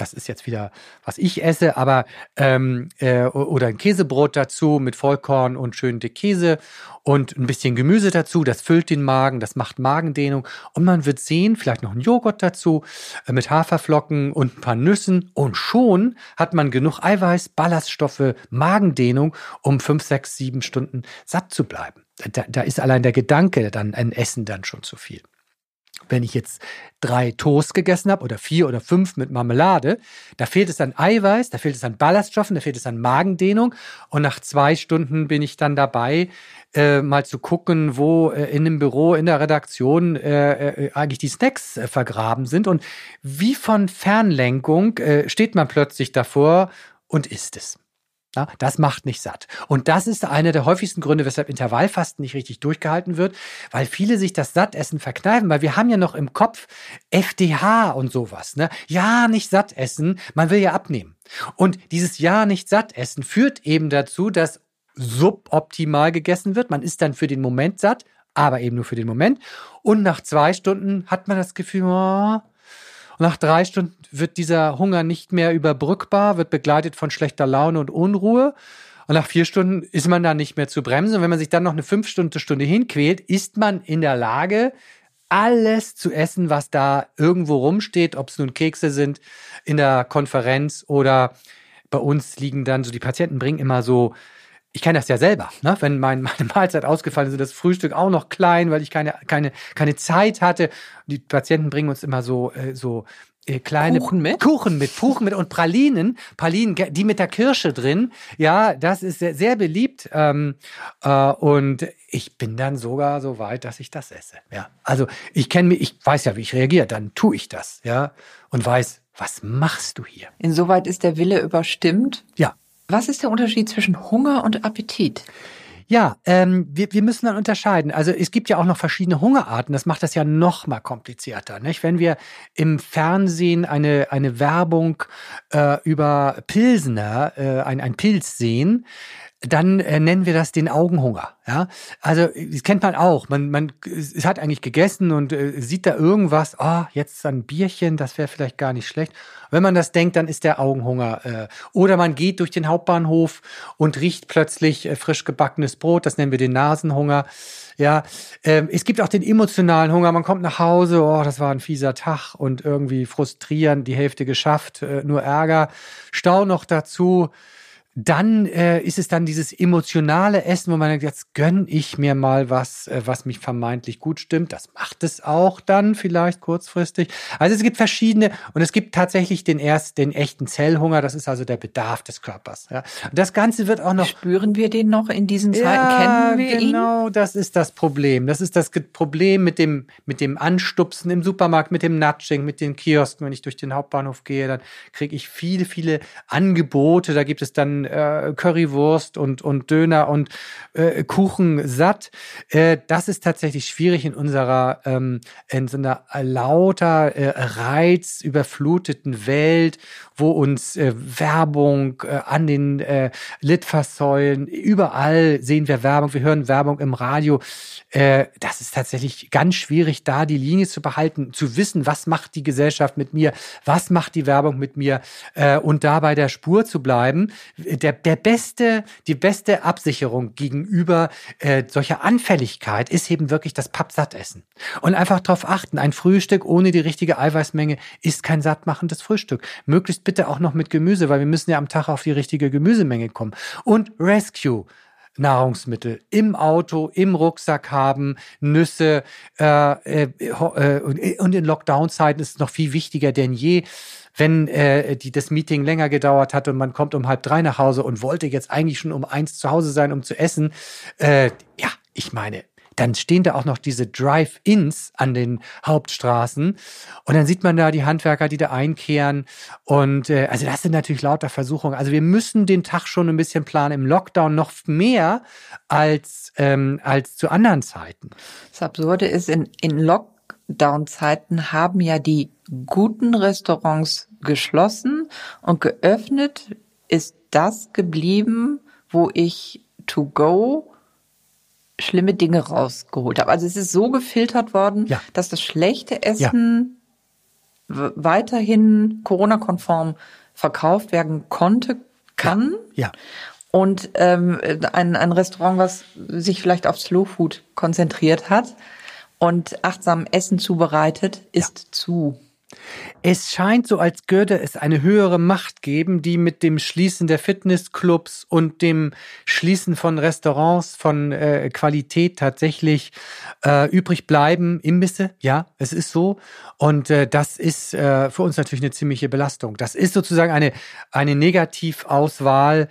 das ist jetzt wieder, was ich esse, aber ähm, äh, oder ein Käsebrot dazu mit Vollkorn und schön dick Käse und ein bisschen Gemüse dazu. Das füllt den Magen, das macht Magendehnung und man wird sehen, vielleicht noch ein Joghurt dazu äh, mit Haferflocken und ein paar Nüssen und schon hat man genug Eiweiß, Ballaststoffe, Magendehnung, um fünf, sechs, sieben Stunden satt zu bleiben. Da, da ist allein der Gedanke dann ein Essen dann schon zu viel wenn ich jetzt drei Toast gegessen habe oder vier oder fünf mit Marmelade, da fehlt es an Eiweiß, da fehlt es an Ballaststoffen, da fehlt es an Magendehnung. Und nach zwei Stunden bin ich dann dabei, äh, mal zu gucken, wo äh, in dem Büro, in der Redaktion äh, äh, eigentlich die Snacks äh, vergraben sind. Und wie von Fernlenkung äh, steht man plötzlich davor und isst es. Ja, das macht nicht satt. Und das ist einer der häufigsten Gründe, weshalb Intervallfasten nicht richtig durchgehalten wird, weil viele sich das Sattessen verkneifen, weil wir haben ja noch im Kopf FDH und sowas. Ne? Ja, nicht satt essen, man will ja abnehmen. Und dieses Ja, nicht satt essen führt eben dazu, dass suboptimal gegessen wird. Man ist dann für den Moment satt, aber eben nur für den Moment. Und nach zwei Stunden hat man das Gefühl, oh, nach drei Stunden wird dieser Hunger nicht mehr überbrückbar, wird begleitet von schlechter Laune und Unruhe. Und nach vier Stunden ist man dann nicht mehr zu bremsen. Und wenn man sich dann noch eine fünf Stunde Stunde hinquält, ist man in der Lage, alles zu essen, was da irgendwo rumsteht, ob es nun Kekse sind in der Konferenz oder bei uns liegen dann so, die Patienten bringen immer so ich kenne das ja selber, ne? wenn mein, meine Mahlzeit ausgefallen ist, das Frühstück auch noch klein, weil ich keine, keine, keine Zeit hatte. Die Patienten bringen uns immer so, äh, so äh, kleine Kuchen mit? Kuchen mit, Kuchen mit und Pralinen, Pralinen, die mit der Kirsche drin. Ja, das ist sehr, sehr beliebt. Ähm, äh, und ich bin dann sogar so weit, dass ich das esse. Ja, also ich kenne mich, ich weiß ja, wie ich reagiere. Dann tue ich das, ja, und weiß, was machst du hier? Insoweit ist der Wille überstimmt. Ja. Was ist der Unterschied zwischen Hunger und Appetit? Ja, ähm, wir, wir müssen dann unterscheiden. Also es gibt ja auch noch verschiedene Hungerarten. Das macht das ja noch mal komplizierter. Nicht? Wenn wir im Fernsehen eine, eine Werbung äh, über Pilsener, äh, ein, ein Pilz sehen, dann äh, nennen wir das den Augenhunger. Ja, also das kennt man auch. Man, man es hat eigentlich gegessen und äh, sieht da irgendwas. Ah, oh, jetzt ein Bierchen, das wäre vielleicht gar nicht schlecht. Wenn man das denkt, dann ist der Augenhunger. Äh, oder man geht durch den Hauptbahnhof und riecht plötzlich äh, frisch gebackenes Brot. Das nennen wir den Nasenhunger. Ja, ähm, es gibt auch den emotionalen Hunger. Man kommt nach Hause, oh, das war ein fieser Tag und irgendwie frustrierend, die Hälfte geschafft, äh, nur Ärger. Stau noch dazu dann äh, ist es dann dieses emotionale Essen, wo man denkt, jetzt gönn ich mir mal was, äh, was mich vermeintlich gut stimmt. Das macht es auch dann vielleicht kurzfristig. Also es gibt verschiedene und es gibt tatsächlich den erst den echten Zellhunger. Das ist also der Bedarf des Körpers. Ja. Und das Ganze wird auch noch spüren wir den noch in diesen Zeiten. Ja, Kennen wir genau, ihn? Genau, das ist das Problem. Das ist das Problem mit dem mit dem Anstupsen im Supermarkt, mit dem Nudging, mit den Kiosken. Wenn ich durch den Hauptbahnhof gehe, dann kriege ich viele viele Angebote. Da gibt es dann äh, Currywurst und, und Döner und äh, Kuchen satt. Äh, das ist tatsächlich schwierig in unserer, ähm, in so einer lauter, äh, reizüberfluteten Welt, wo uns äh, Werbung äh, an den äh, Litfaßsäulen, überall sehen wir Werbung, wir hören Werbung im Radio. Äh, das ist tatsächlich ganz schwierig, da die Linie zu behalten, zu wissen, was macht die Gesellschaft mit mir, was macht die Werbung mit mir äh, und da bei der Spur zu bleiben. Der, der beste, die beste Absicherung gegenüber äh, solcher Anfälligkeit ist eben wirklich das Pappsattessen. Und einfach darauf achten, ein Frühstück ohne die richtige Eiweißmenge ist kein sattmachendes Frühstück. Möglichst bitte auch noch mit Gemüse, weil wir müssen ja am Tag auf die richtige Gemüsemenge kommen. Und Rescue. Nahrungsmittel im Auto, im Rucksack haben, Nüsse äh, äh, äh und in Lockdown-Zeiten ist es noch viel wichtiger denn je wenn äh, die, das Meeting länger gedauert hat und man kommt um halb drei nach Hause und wollte jetzt eigentlich schon um eins zu Hause sein, um zu essen. Äh, ja, ich meine, dann stehen da auch noch diese Drive-Ins an den Hauptstraßen und dann sieht man da die Handwerker, die da einkehren und äh, also das sind natürlich lauter Versuchungen. Also wir müssen den Tag schon ein bisschen planen im Lockdown noch mehr als ähm, als zu anderen Zeiten. Das Absurde ist in in Lockdown-Zeiten haben ja die guten Restaurants geschlossen und geöffnet ist das geblieben, wo ich to go schlimme Dinge rausgeholt habe. Also es ist so gefiltert worden, ja. dass das schlechte Essen ja. weiterhin Corona-konform verkauft werden konnte, kann. Ja. ja. Und ähm, ein, ein Restaurant, was sich vielleicht auf Slow Food konzentriert hat und achtsam Essen zubereitet, ist zu. Es scheint so, als würde es eine höhere Macht geben, die mit dem Schließen der Fitnessclubs und dem Schließen von Restaurants von äh, Qualität tatsächlich äh, übrig bleiben. Imbisse, ja, es ist so. Und äh, das ist äh, für uns natürlich eine ziemliche Belastung. Das ist sozusagen eine, eine Negativauswahl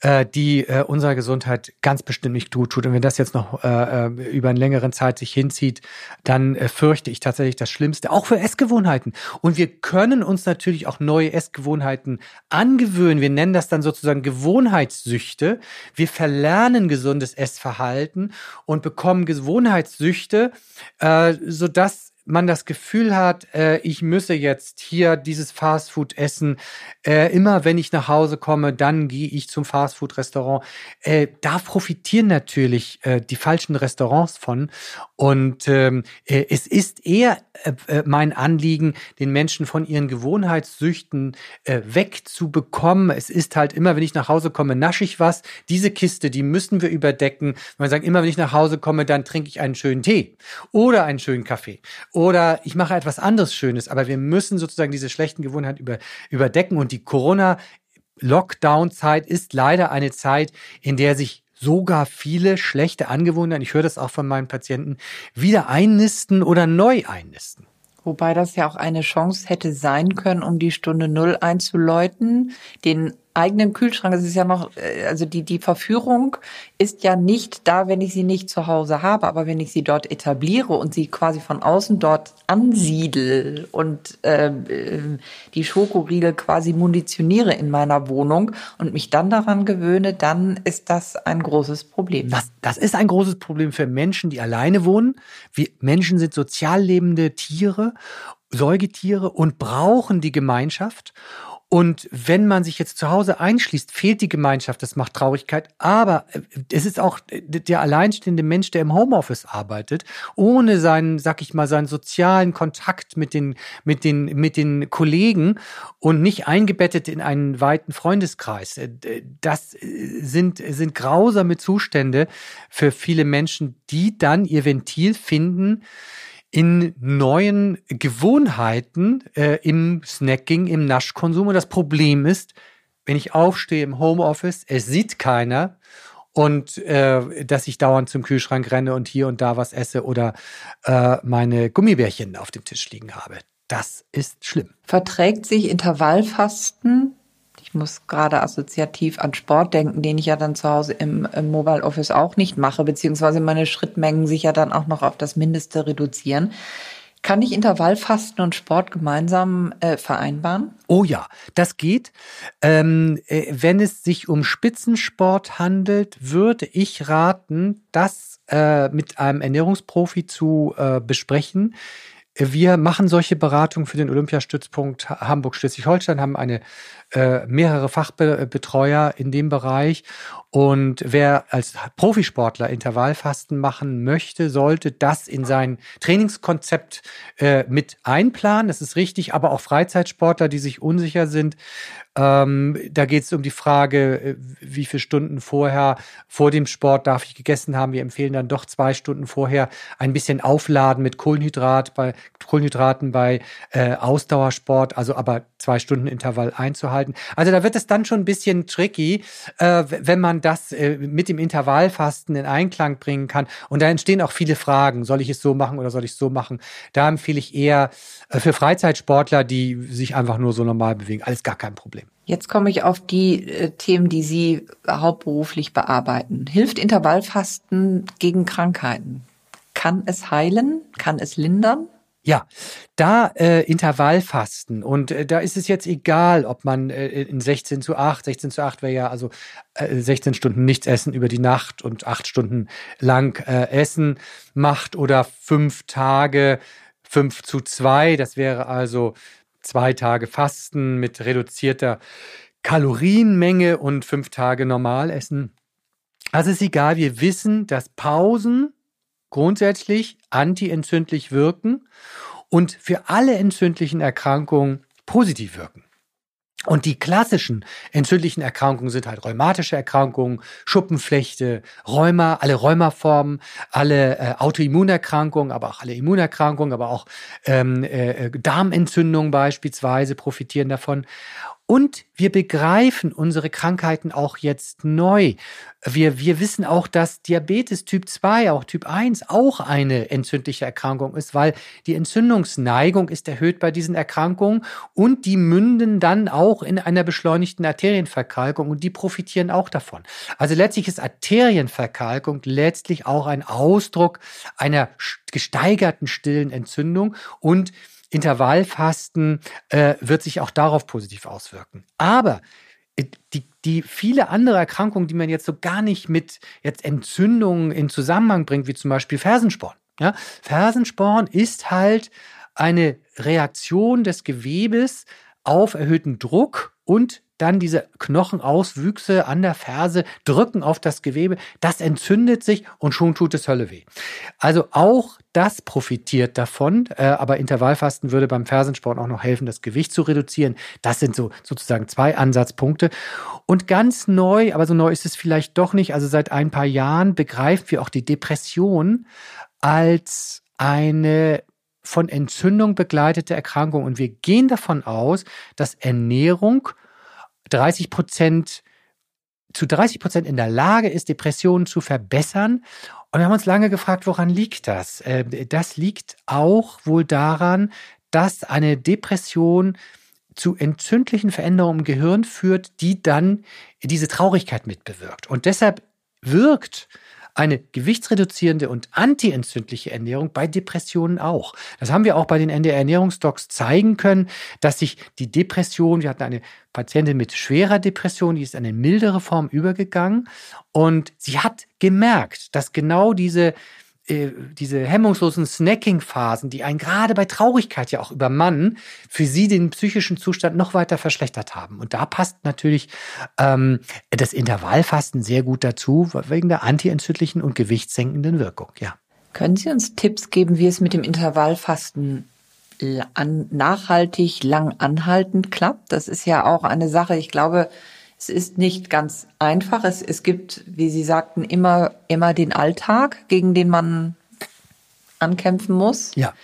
äh, die äh, unserer Gesundheit ganz bestimmt nicht gut tut. Und wenn das jetzt noch äh, äh, über einen längeren Zeit sich hinzieht, dann äh, fürchte ich tatsächlich das Schlimmste, auch für Essgewohnheiten. Und wir können uns natürlich auch neue Essgewohnheiten angewöhnen. Wir nennen das dann sozusagen Gewohnheitssüchte. Wir verlernen gesundes Essverhalten und bekommen Gewohnheitssüchte, äh, sodass man das Gefühl hat, äh, ich müsse jetzt hier dieses Fastfood essen. Äh, immer wenn ich nach Hause komme, dann gehe ich zum Fastfood-Restaurant. Äh, da profitieren natürlich äh, die falschen Restaurants von. Und ähm, äh, es ist eher äh, äh, mein Anliegen, den Menschen von ihren Gewohnheitssüchten äh, wegzubekommen. Es ist halt immer, wenn ich nach Hause komme, nasche ich was. Diese Kiste, die müssen wir überdecken. Man sagt immer, wenn ich nach Hause komme, dann trinke ich einen schönen Tee oder einen schönen Kaffee oder ich mache etwas anderes Schönes. Aber wir müssen sozusagen diese schlechten Gewohnheiten über, überdecken. Und die Corona Lockdown-Zeit ist leider eine Zeit, in der sich sogar viele schlechte Angewohnheiten, ich höre das auch von meinen Patienten, wieder einnisten oder neu einnisten. Wobei das ja auch eine Chance hätte sein können, um die Stunde Null einzuläuten, den eigenen Kühlschrank. Es ist ja noch, äh, also die, die Verführung ist ja nicht da, wenn ich sie nicht zu Hause habe, aber wenn ich sie dort etabliere und sie quasi von außen dort ansiedel und äh, die Schokoriegel quasi munitioniere in meiner Wohnung und mich dann daran gewöhne, dann ist das ein großes Problem. Das, das ist ein großes Problem für Menschen, die alleine wohnen. Wir Menschen sind sozial lebende Tiere Säugetiere und brauchen die Gemeinschaft. Und wenn man sich jetzt zu Hause einschließt, fehlt die Gemeinschaft, das macht Traurigkeit. Aber äh, es ist auch der alleinstehende Mensch, der im Homeoffice arbeitet, ohne seinen, sag ich mal, seinen sozialen Kontakt mit den, mit den, mit den Kollegen und nicht eingebettet in einen weiten Freundeskreis. Äh, das äh, sind, sind grausame Zustände für viele Menschen, die dann ihr Ventil finden, in neuen Gewohnheiten äh, im Snacking, im Naschkonsum. Und das Problem ist, wenn ich aufstehe im Homeoffice, es sieht keiner und äh, dass ich dauernd zum Kühlschrank renne und hier und da was esse oder äh, meine Gummibärchen auf dem Tisch liegen habe. Das ist schlimm. Verträgt sich Intervallfasten ich muss gerade assoziativ an Sport denken, den ich ja dann zu Hause im, im Mobile Office auch nicht mache, beziehungsweise meine Schrittmengen sich ja dann auch noch auf das Mindeste reduzieren. Kann ich Intervallfasten und Sport gemeinsam äh, vereinbaren? Oh ja, das geht. Ähm, äh, wenn es sich um Spitzensport handelt, würde ich raten, das äh, mit einem Ernährungsprofi zu äh, besprechen. Wir machen solche Beratungen für den Olympiastützpunkt Hamburg-Schleswig-Holstein, haben eine äh, mehrere Fachbetreuer in dem Bereich. Und wer als Profisportler Intervallfasten machen möchte, sollte das in sein Trainingskonzept äh, mit einplanen. Das ist richtig, aber auch Freizeitsportler, die sich unsicher sind. Ähm, da geht es um die Frage, äh, wie viele Stunden vorher vor dem Sport darf ich gegessen haben. Wir empfehlen dann doch zwei Stunden vorher ein bisschen aufladen mit Kohlenhydrat bei Kohlenhydraten bei äh, Ausdauersport, also aber zwei Stunden Intervall einzuhalten. Also da wird es dann schon ein bisschen tricky, äh, wenn man das äh, mit dem Intervallfasten in Einklang bringen kann. Und da entstehen auch viele Fragen. Soll ich es so machen oder soll ich es so machen? Da empfehle ich eher äh, für Freizeitsportler, die sich einfach nur so normal bewegen. Alles gar kein Problem. Jetzt komme ich auf die äh, Themen, die Sie hauptberuflich bearbeiten. Hilft Intervallfasten gegen Krankheiten? Kann es heilen? Kann es lindern? Ja, da äh, Intervallfasten und äh, da ist es jetzt egal, ob man äh, in 16 zu 8, 16 zu 8 wäre ja also äh, 16 Stunden nichts essen über die Nacht und 8 Stunden lang äh, Essen macht oder fünf Tage 5 zu 2, das wäre also zwei Tage Fasten mit reduzierter Kalorienmenge und fünf Tage normal essen. Also ist egal, wir wissen, dass Pausen grundsätzlich antientzündlich wirken und für alle entzündlichen Erkrankungen positiv wirken. Und die klassischen entzündlichen Erkrankungen sind halt rheumatische Erkrankungen, Schuppenflechte, Rheuma, alle Rheumaformen, alle äh, Autoimmunerkrankungen, aber auch alle Immunerkrankungen, aber auch ähm, äh, Darmentzündungen beispielsweise profitieren davon. Und wir begreifen unsere Krankheiten auch jetzt neu. Wir, wir wissen auch, dass Diabetes Typ 2, auch Typ 1 auch eine entzündliche Erkrankung ist, weil die Entzündungsneigung ist erhöht bei diesen Erkrankungen und die münden dann auch in einer beschleunigten Arterienverkalkung und die profitieren auch davon. Also letztlich ist Arterienverkalkung letztlich auch ein Ausdruck einer gesteigerten stillen Entzündung und Intervallfasten äh, wird sich auch darauf positiv auswirken. Aber äh, die, die viele andere Erkrankungen, die man jetzt so gar nicht mit jetzt Entzündungen in Zusammenhang bringt, wie zum Beispiel Fersensporn. Ja? Fersensporn ist halt eine Reaktion des Gewebes auf erhöhten Druck und dann diese Knochenauswüchse an der Ferse drücken auf das Gewebe, das entzündet sich und schon tut es Hölle weh. Also auch das profitiert davon, äh, aber Intervallfasten würde beim Fersensport auch noch helfen, das Gewicht zu reduzieren. Das sind so sozusagen zwei Ansatzpunkte. Und ganz neu, aber so neu ist es vielleicht doch nicht, also seit ein paar Jahren begreifen wir auch die Depression als eine von Entzündung begleitete Erkrankung. Und wir gehen davon aus, dass Ernährung 30 Prozent zu 30 Prozent in der Lage ist, Depressionen zu verbessern. Und wir haben uns lange gefragt, woran liegt das? Äh, das liegt auch wohl daran, dass eine Depression zu entzündlichen Veränderungen im Gehirn führt, die dann diese Traurigkeit mitbewirkt. Und deshalb wirkt eine gewichtsreduzierende und antientzündliche Ernährung bei Depressionen auch. Das haben wir auch bei den NDR-Ernährungsdocs zeigen können, dass sich die Depression, wir hatten eine Patientin mit schwerer Depression, die ist in eine mildere Form übergegangen und sie hat gemerkt, dass genau diese äh, diese hemmungslosen Snacking-Phasen, die einen gerade bei Traurigkeit ja auch übermannen, für sie den psychischen Zustand noch weiter verschlechtert haben. Und da passt natürlich ähm, das Intervallfasten sehr gut dazu, wegen der antientzündlichen und gewichtssenkenden Wirkung, ja. Können Sie uns Tipps geben, wie es mit dem Intervallfasten nachhaltig, lang anhaltend klappt? Das ist ja auch eine Sache, ich glaube, es ist nicht ganz einfach. Es, es gibt, wie Sie sagten, immer, immer den Alltag, gegen den man ankämpfen muss. Ja.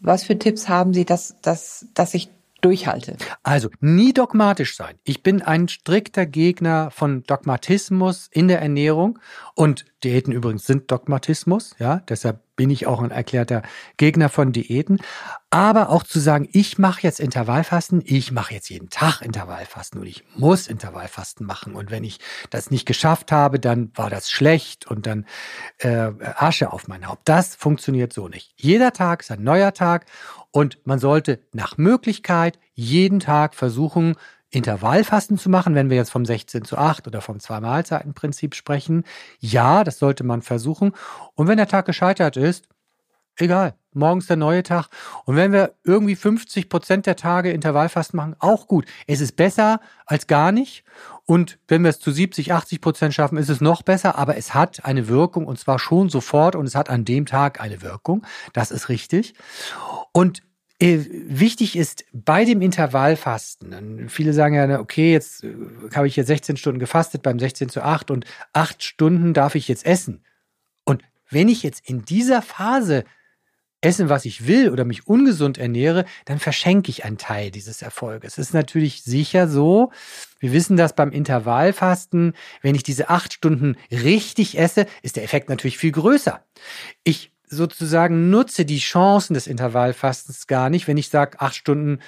Was für Tipps haben Sie, dass, dass, dass ich durchhalte? Also nie dogmatisch sein. Ich bin ein strikter Gegner von Dogmatismus in der Ernährung und Diäten übrigens sind Dogmatismus, ja, deshalb bin ich auch ein erklärter Gegner von Diäten, aber auch zu sagen, ich mache jetzt Intervallfasten, ich mache jetzt jeden Tag Intervallfasten und ich muss Intervallfasten machen und wenn ich das nicht geschafft habe, dann war das schlecht und dann äh, Asche auf mein Haupt. Das funktioniert so nicht. Jeder Tag ist ein neuer Tag und man sollte nach Möglichkeit jeden Tag versuchen, Intervallfasten zu machen, wenn wir jetzt vom 16 zu 8 oder vom Zwei-Mahlzeiten-Prinzip sprechen. Ja, das sollte man versuchen. Und wenn der Tag gescheitert ist, egal, morgens der neue Tag. Und wenn wir irgendwie 50 Prozent der Tage Intervallfasten machen, auch gut. Es ist besser als gar nicht. Und wenn wir es zu 70, 80 Prozent schaffen, ist es noch besser. Aber es hat eine Wirkung und zwar schon sofort und es hat an dem Tag eine Wirkung. Das ist richtig. Und wichtig ist bei dem Intervallfasten, viele sagen ja, okay, jetzt äh, habe ich jetzt 16 Stunden gefastet beim 16 zu 8 und 8 Stunden darf ich jetzt essen. Und wenn ich jetzt in dieser Phase essen, was ich will oder mich ungesund ernähre, dann verschenke ich einen Teil dieses Erfolges. Es ist natürlich sicher so, wir wissen das beim Intervallfasten, wenn ich diese acht Stunden richtig esse, ist der Effekt natürlich viel größer. Ich sozusagen nutze die Chancen des Intervallfastens gar nicht, wenn ich sage, acht Stunden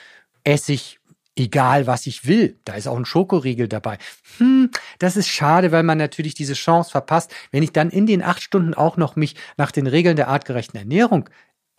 esse ich egal was ich will. Da ist auch ein Schokoriegel dabei. Hm, das ist schade, weil man natürlich diese Chance verpasst, wenn ich dann in den acht Stunden auch noch mich nach den Regeln der artgerechten Ernährung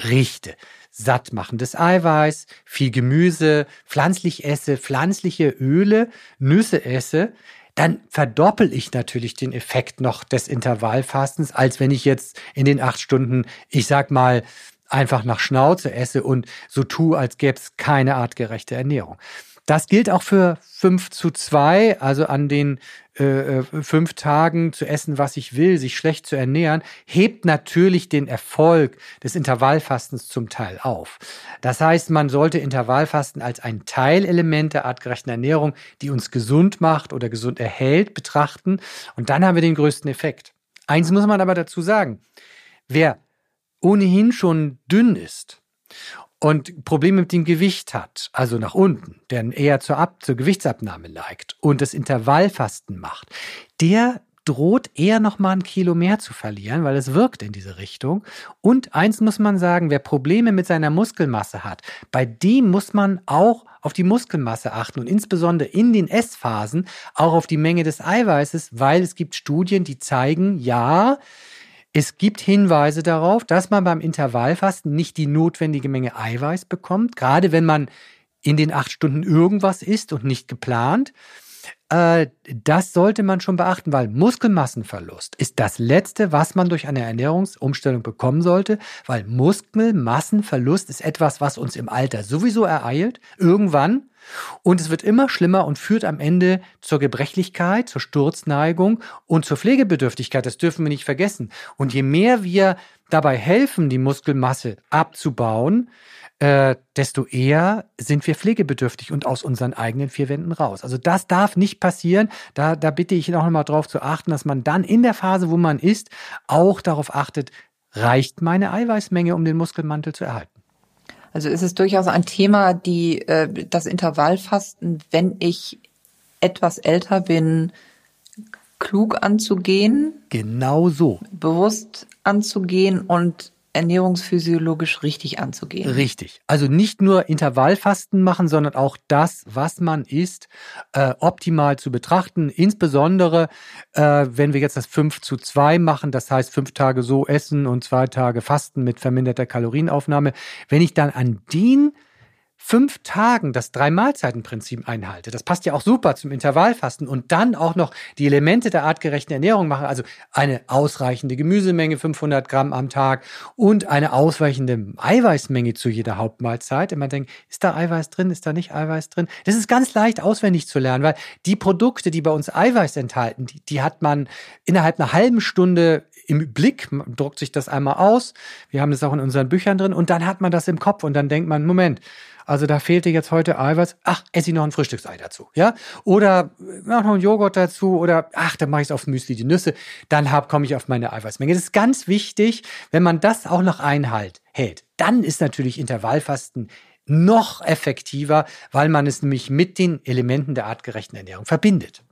richte. Sattmachendes Eiweiß, viel Gemüse, pflanzlich esse, pflanzliche Öle, Nüsse esse, dann verdoppel ich natürlich den Effekt noch des Intervallfastens, als wenn ich jetzt in den acht Stunden, ich sag mal, einfach nach Schnauze esse und so tue, als gäbe es keine artgerechte Ernährung. Das gilt auch für 5 zu 2, also an den äh, äh, fünf Tagen zu essen, was ich will, sich schlecht zu ernähren, hebt natürlich den Erfolg des Intervallfastens zum Teil auf. Das heißt, man sollte Intervallfasten als ein Teilelement der artgerechten Ernährung, die uns gesund macht oder gesund erhält, betrachten. Und dann haben wir den größten Effekt. Eins muss man aber dazu sagen. Wer ohnehin schon dünn ist und Probleme mit dem Gewicht hat, also nach unten, der eher zur, Ab zur Gewichtsabnahme neigt und das Intervallfasten macht, der droht eher noch mal ein Kilo mehr zu verlieren, weil es wirkt in diese Richtung. Und eins muss man sagen, wer Probleme mit seiner Muskelmasse hat, bei dem muss man auch auf die Muskelmasse achten und insbesondere in den Essphasen auch auf die Menge des Eiweißes, weil es gibt Studien, die zeigen, ja, es gibt Hinweise darauf, dass man beim Intervallfasten nicht die notwendige Menge Eiweiß bekommt, gerade wenn man in den acht Stunden irgendwas isst und nicht geplant. Äh, das sollte man schon beachten, weil Muskelmassenverlust ist das Letzte, was man durch eine Ernährungsumstellung bekommen sollte, weil Muskelmassenverlust ist etwas, was uns im Alter sowieso ereilt, irgendwann. Und es wird immer schlimmer und führt am Ende zur Gebrechlichkeit, zur Sturzneigung und zur Pflegebedürftigkeit. Das dürfen wir nicht vergessen. Und je mehr wir dabei helfen, die Muskelmasse abzubauen, äh, desto eher sind wir pflegebedürftig und aus unseren eigenen vier Wänden raus. Also das darf nicht passieren. Da, da bitte ich noch einmal darauf zu achten, dass man dann in der Phase, wo man ist, auch darauf achtet, reicht meine Eiweißmenge, um den Muskelmantel zu erhalten. Also ist es durchaus ein Thema, die äh, das Intervallfasten, wenn ich etwas älter bin, klug anzugehen. Genau so. Bewusst anzugehen und ernährungsphysiologisch richtig anzugehen. Richtig. Also nicht nur Intervallfasten machen, sondern auch das, was man isst, äh, optimal zu betrachten. Insbesondere, äh, wenn wir jetzt das 5 zu 2 machen, das heißt fünf Tage so essen und zwei Tage fasten mit verminderter Kalorienaufnahme. Wenn ich dann an den fünf Tagen das Drei-Mahlzeiten-Prinzip einhalte, das passt ja auch super zum Intervallfasten und dann auch noch die Elemente der artgerechten Ernährung mache, also eine ausreichende Gemüsemenge, 500 Gramm am Tag und eine ausreichende Eiweißmenge zu jeder Hauptmahlzeit. Immer denken, ist da Eiweiß drin, ist da nicht Eiweiß drin? Das ist ganz leicht auswendig zu lernen, weil die Produkte, die bei uns Eiweiß enthalten, die, die hat man innerhalb einer halben Stunde im Blick, man druckt sich das einmal aus. Wir haben das auch in unseren Büchern drin und dann hat man das im Kopf und dann denkt man, Moment, also da fehlte jetzt heute Eiweiß. Ach, esse ich noch ein Frühstücksei dazu, ja? Oder mach noch einen Joghurt dazu oder ach, dann mache ich es aufs Müsli die Nüsse. Dann komme ich auf meine Eiweißmenge. Das ist ganz wichtig, wenn man das auch noch einhält, hält. Dann ist natürlich Intervallfasten noch effektiver, weil man es nämlich mit den Elementen der artgerechten Ernährung verbindet.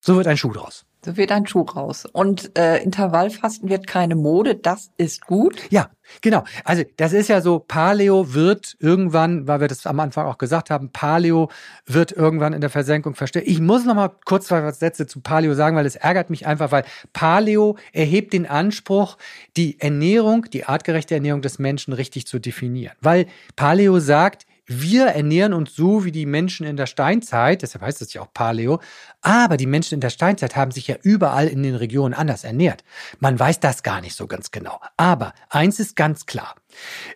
So wird ein Schuh draus. So wird ein Schuh raus. Und äh, Intervallfasten wird keine Mode, das ist gut. Ja, genau. Also das ist ja so, Paleo wird irgendwann, weil wir das am Anfang auch gesagt haben, Paleo wird irgendwann in der Versenkung verstehen. Ich muss noch mal kurz zwei Sätze zu Paleo sagen, weil es ärgert mich einfach, weil Paleo erhebt den Anspruch, die Ernährung, die artgerechte Ernährung des Menschen richtig zu definieren. Weil Paleo sagt, wir ernähren uns so wie die Menschen in der Steinzeit, deshalb heißt es ja auch Paleo, aber die Menschen in der Steinzeit haben sich ja überall in den Regionen anders ernährt. Man weiß das gar nicht so ganz genau. Aber eins ist ganz klar.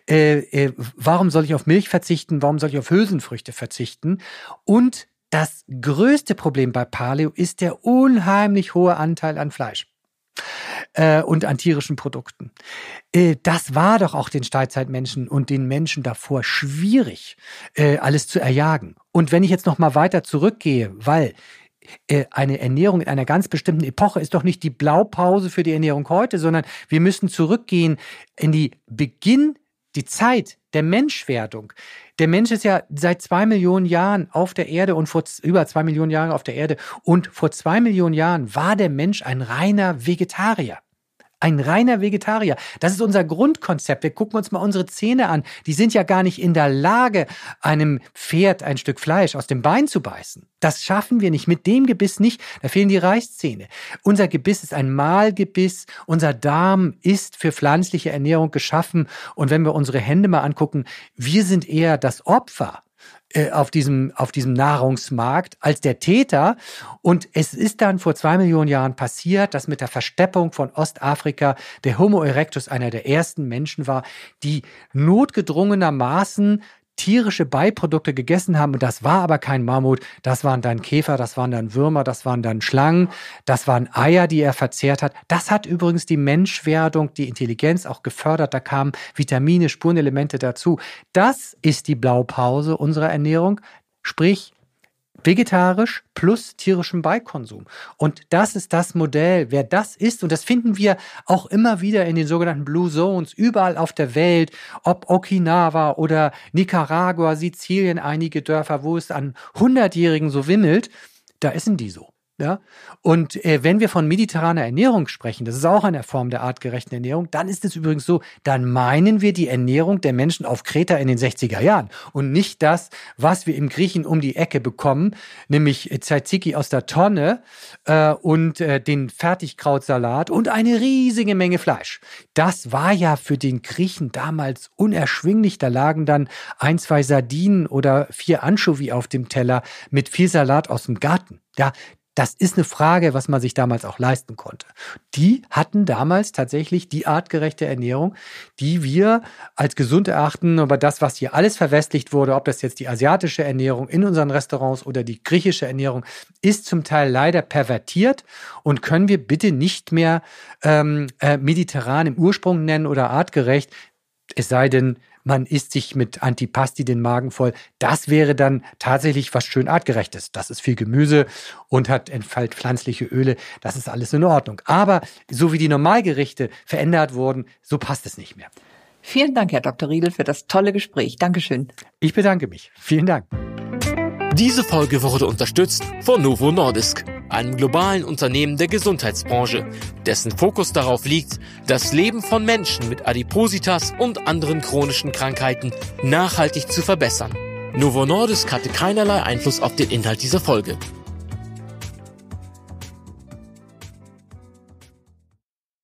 Äh, äh, warum soll ich auf Milch verzichten? Warum soll ich auf Hülsenfrüchte verzichten? Und das größte Problem bei Paleo ist der unheimlich hohe Anteil an Fleisch äh, und an tierischen Produkten. Äh, das war doch auch den Steinzeitmenschen und den Menschen davor schwierig, äh, alles zu erjagen. Und wenn ich jetzt noch mal weiter zurückgehe, weil eine Ernährung in einer ganz bestimmten Epoche ist doch nicht die Blaupause für die Ernährung heute, sondern wir müssen zurückgehen in die Beginn, die Zeit der Menschwerdung. Der Mensch ist ja seit zwei Millionen Jahren auf der Erde und vor über zwei Millionen Jahren auf der Erde. Und vor zwei Millionen Jahren war der Mensch ein reiner Vegetarier. Ein reiner Vegetarier. Das ist unser Grundkonzept. Wir gucken uns mal unsere Zähne an. Die sind ja gar nicht in der Lage, einem Pferd ein Stück Fleisch aus dem Bein zu beißen. Das schaffen wir nicht. Mit dem Gebiss nicht. Da fehlen die Reißzähne. Unser Gebiss ist ein Mahlgebiss. Unser Darm ist für pflanzliche Ernährung geschaffen. Und wenn wir unsere Hände mal angucken, wir sind eher das Opfer äh, auf diesem, auf diesem Nahrungsmarkt als der Täter. Und es ist dann vor zwei Millionen Jahren passiert, dass mit der Versteppung von Ostafrika der Homo erectus einer der ersten Menschen war, die notgedrungenermaßen tierische Beiprodukte gegessen haben. Und das war aber kein Mammut. Das waren dann Käfer, das waren dann Würmer, das waren dann Schlangen, das waren Eier, die er verzehrt hat. Das hat übrigens die Menschwerdung, die Intelligenz auch gefördert. Da kamen Vitamine, Spurenelemente dazu. Das ist die Blaupause unserer Ernährung. Sprich, vegetarisch plus tierischem Beikonsum. Und das ist das Modell. Wer das ist, und das finden wir auch immer wieder in den sogenannten Blue Zones, überall auf der Welt, ob Okinawa oder Nicaragua, Sizilien, einige Dörfer, wo es an Hundertjährigen so wimmelt, da essen die so. Ja? Und äh, wenn wir von mediterraner Ernährung sprechen, das ist auch eine Form der artgerechten Ernährung, dann ist es übrigens so, dann meinen wir die Ernährung der Menschen auf Kreta in den 60er Jahren und nicht das, was wir im Griechen um die Ecke bekommen, nämlich Tzatziki aus der Tonne äh, und äh, den Fertigkrautsalat und eine riesige Menge Fleisch. Das war ja für den Griechen damals unerschwinglich. Da lagen dann ein, zwei Sardinen oder vier Anchovy auf dem Teller mit viel Salat aus dem Garten. Ja, das ist eine Frage, was man sich damals auch leisten konnte. Die hatten damals tatsächlich die artgerechte Ernährung, die wir als gesund erachten. Aber das, was hier alles verwestlicht wurde, ob das jetzt die asiatische Ernährung in unseren Restaurants oder die griechische Ernährung, ist zum Teil leider pervertiert und können wir bitte nicht mehr ähm, äh, mediterran im Ursprung nennen oder artgerecht. Es sei denn, man isst sich mit Antipasti den Magen voll. Das wäre dann tatsächlich was schön artgerechtes. Das ist viel Gemüse und hat entfällt pflanzliche Öle. Das ist alles in Ordnung. Aber so wie die Normalgerichte verändert wurden, so passt es nicht mehr. Vielen Dank, Herr Dr. Riedel, für das tolle Gespräch. Dankeschön. Ich bedanke mich. Vielen Dank. Diese Folge wurde unterstützt von Novo Nordisk einem globalen Unternehmen der Gesundheitsbranche, dessen Fokus darauf liegt, das Leben von Menschen mit Adipositas und anderen chronischen Krankheiten nachhaltig zu verbessern. Novo Nordisk hatte keinerlei Einfluss auf den Inhalt dieser Folge.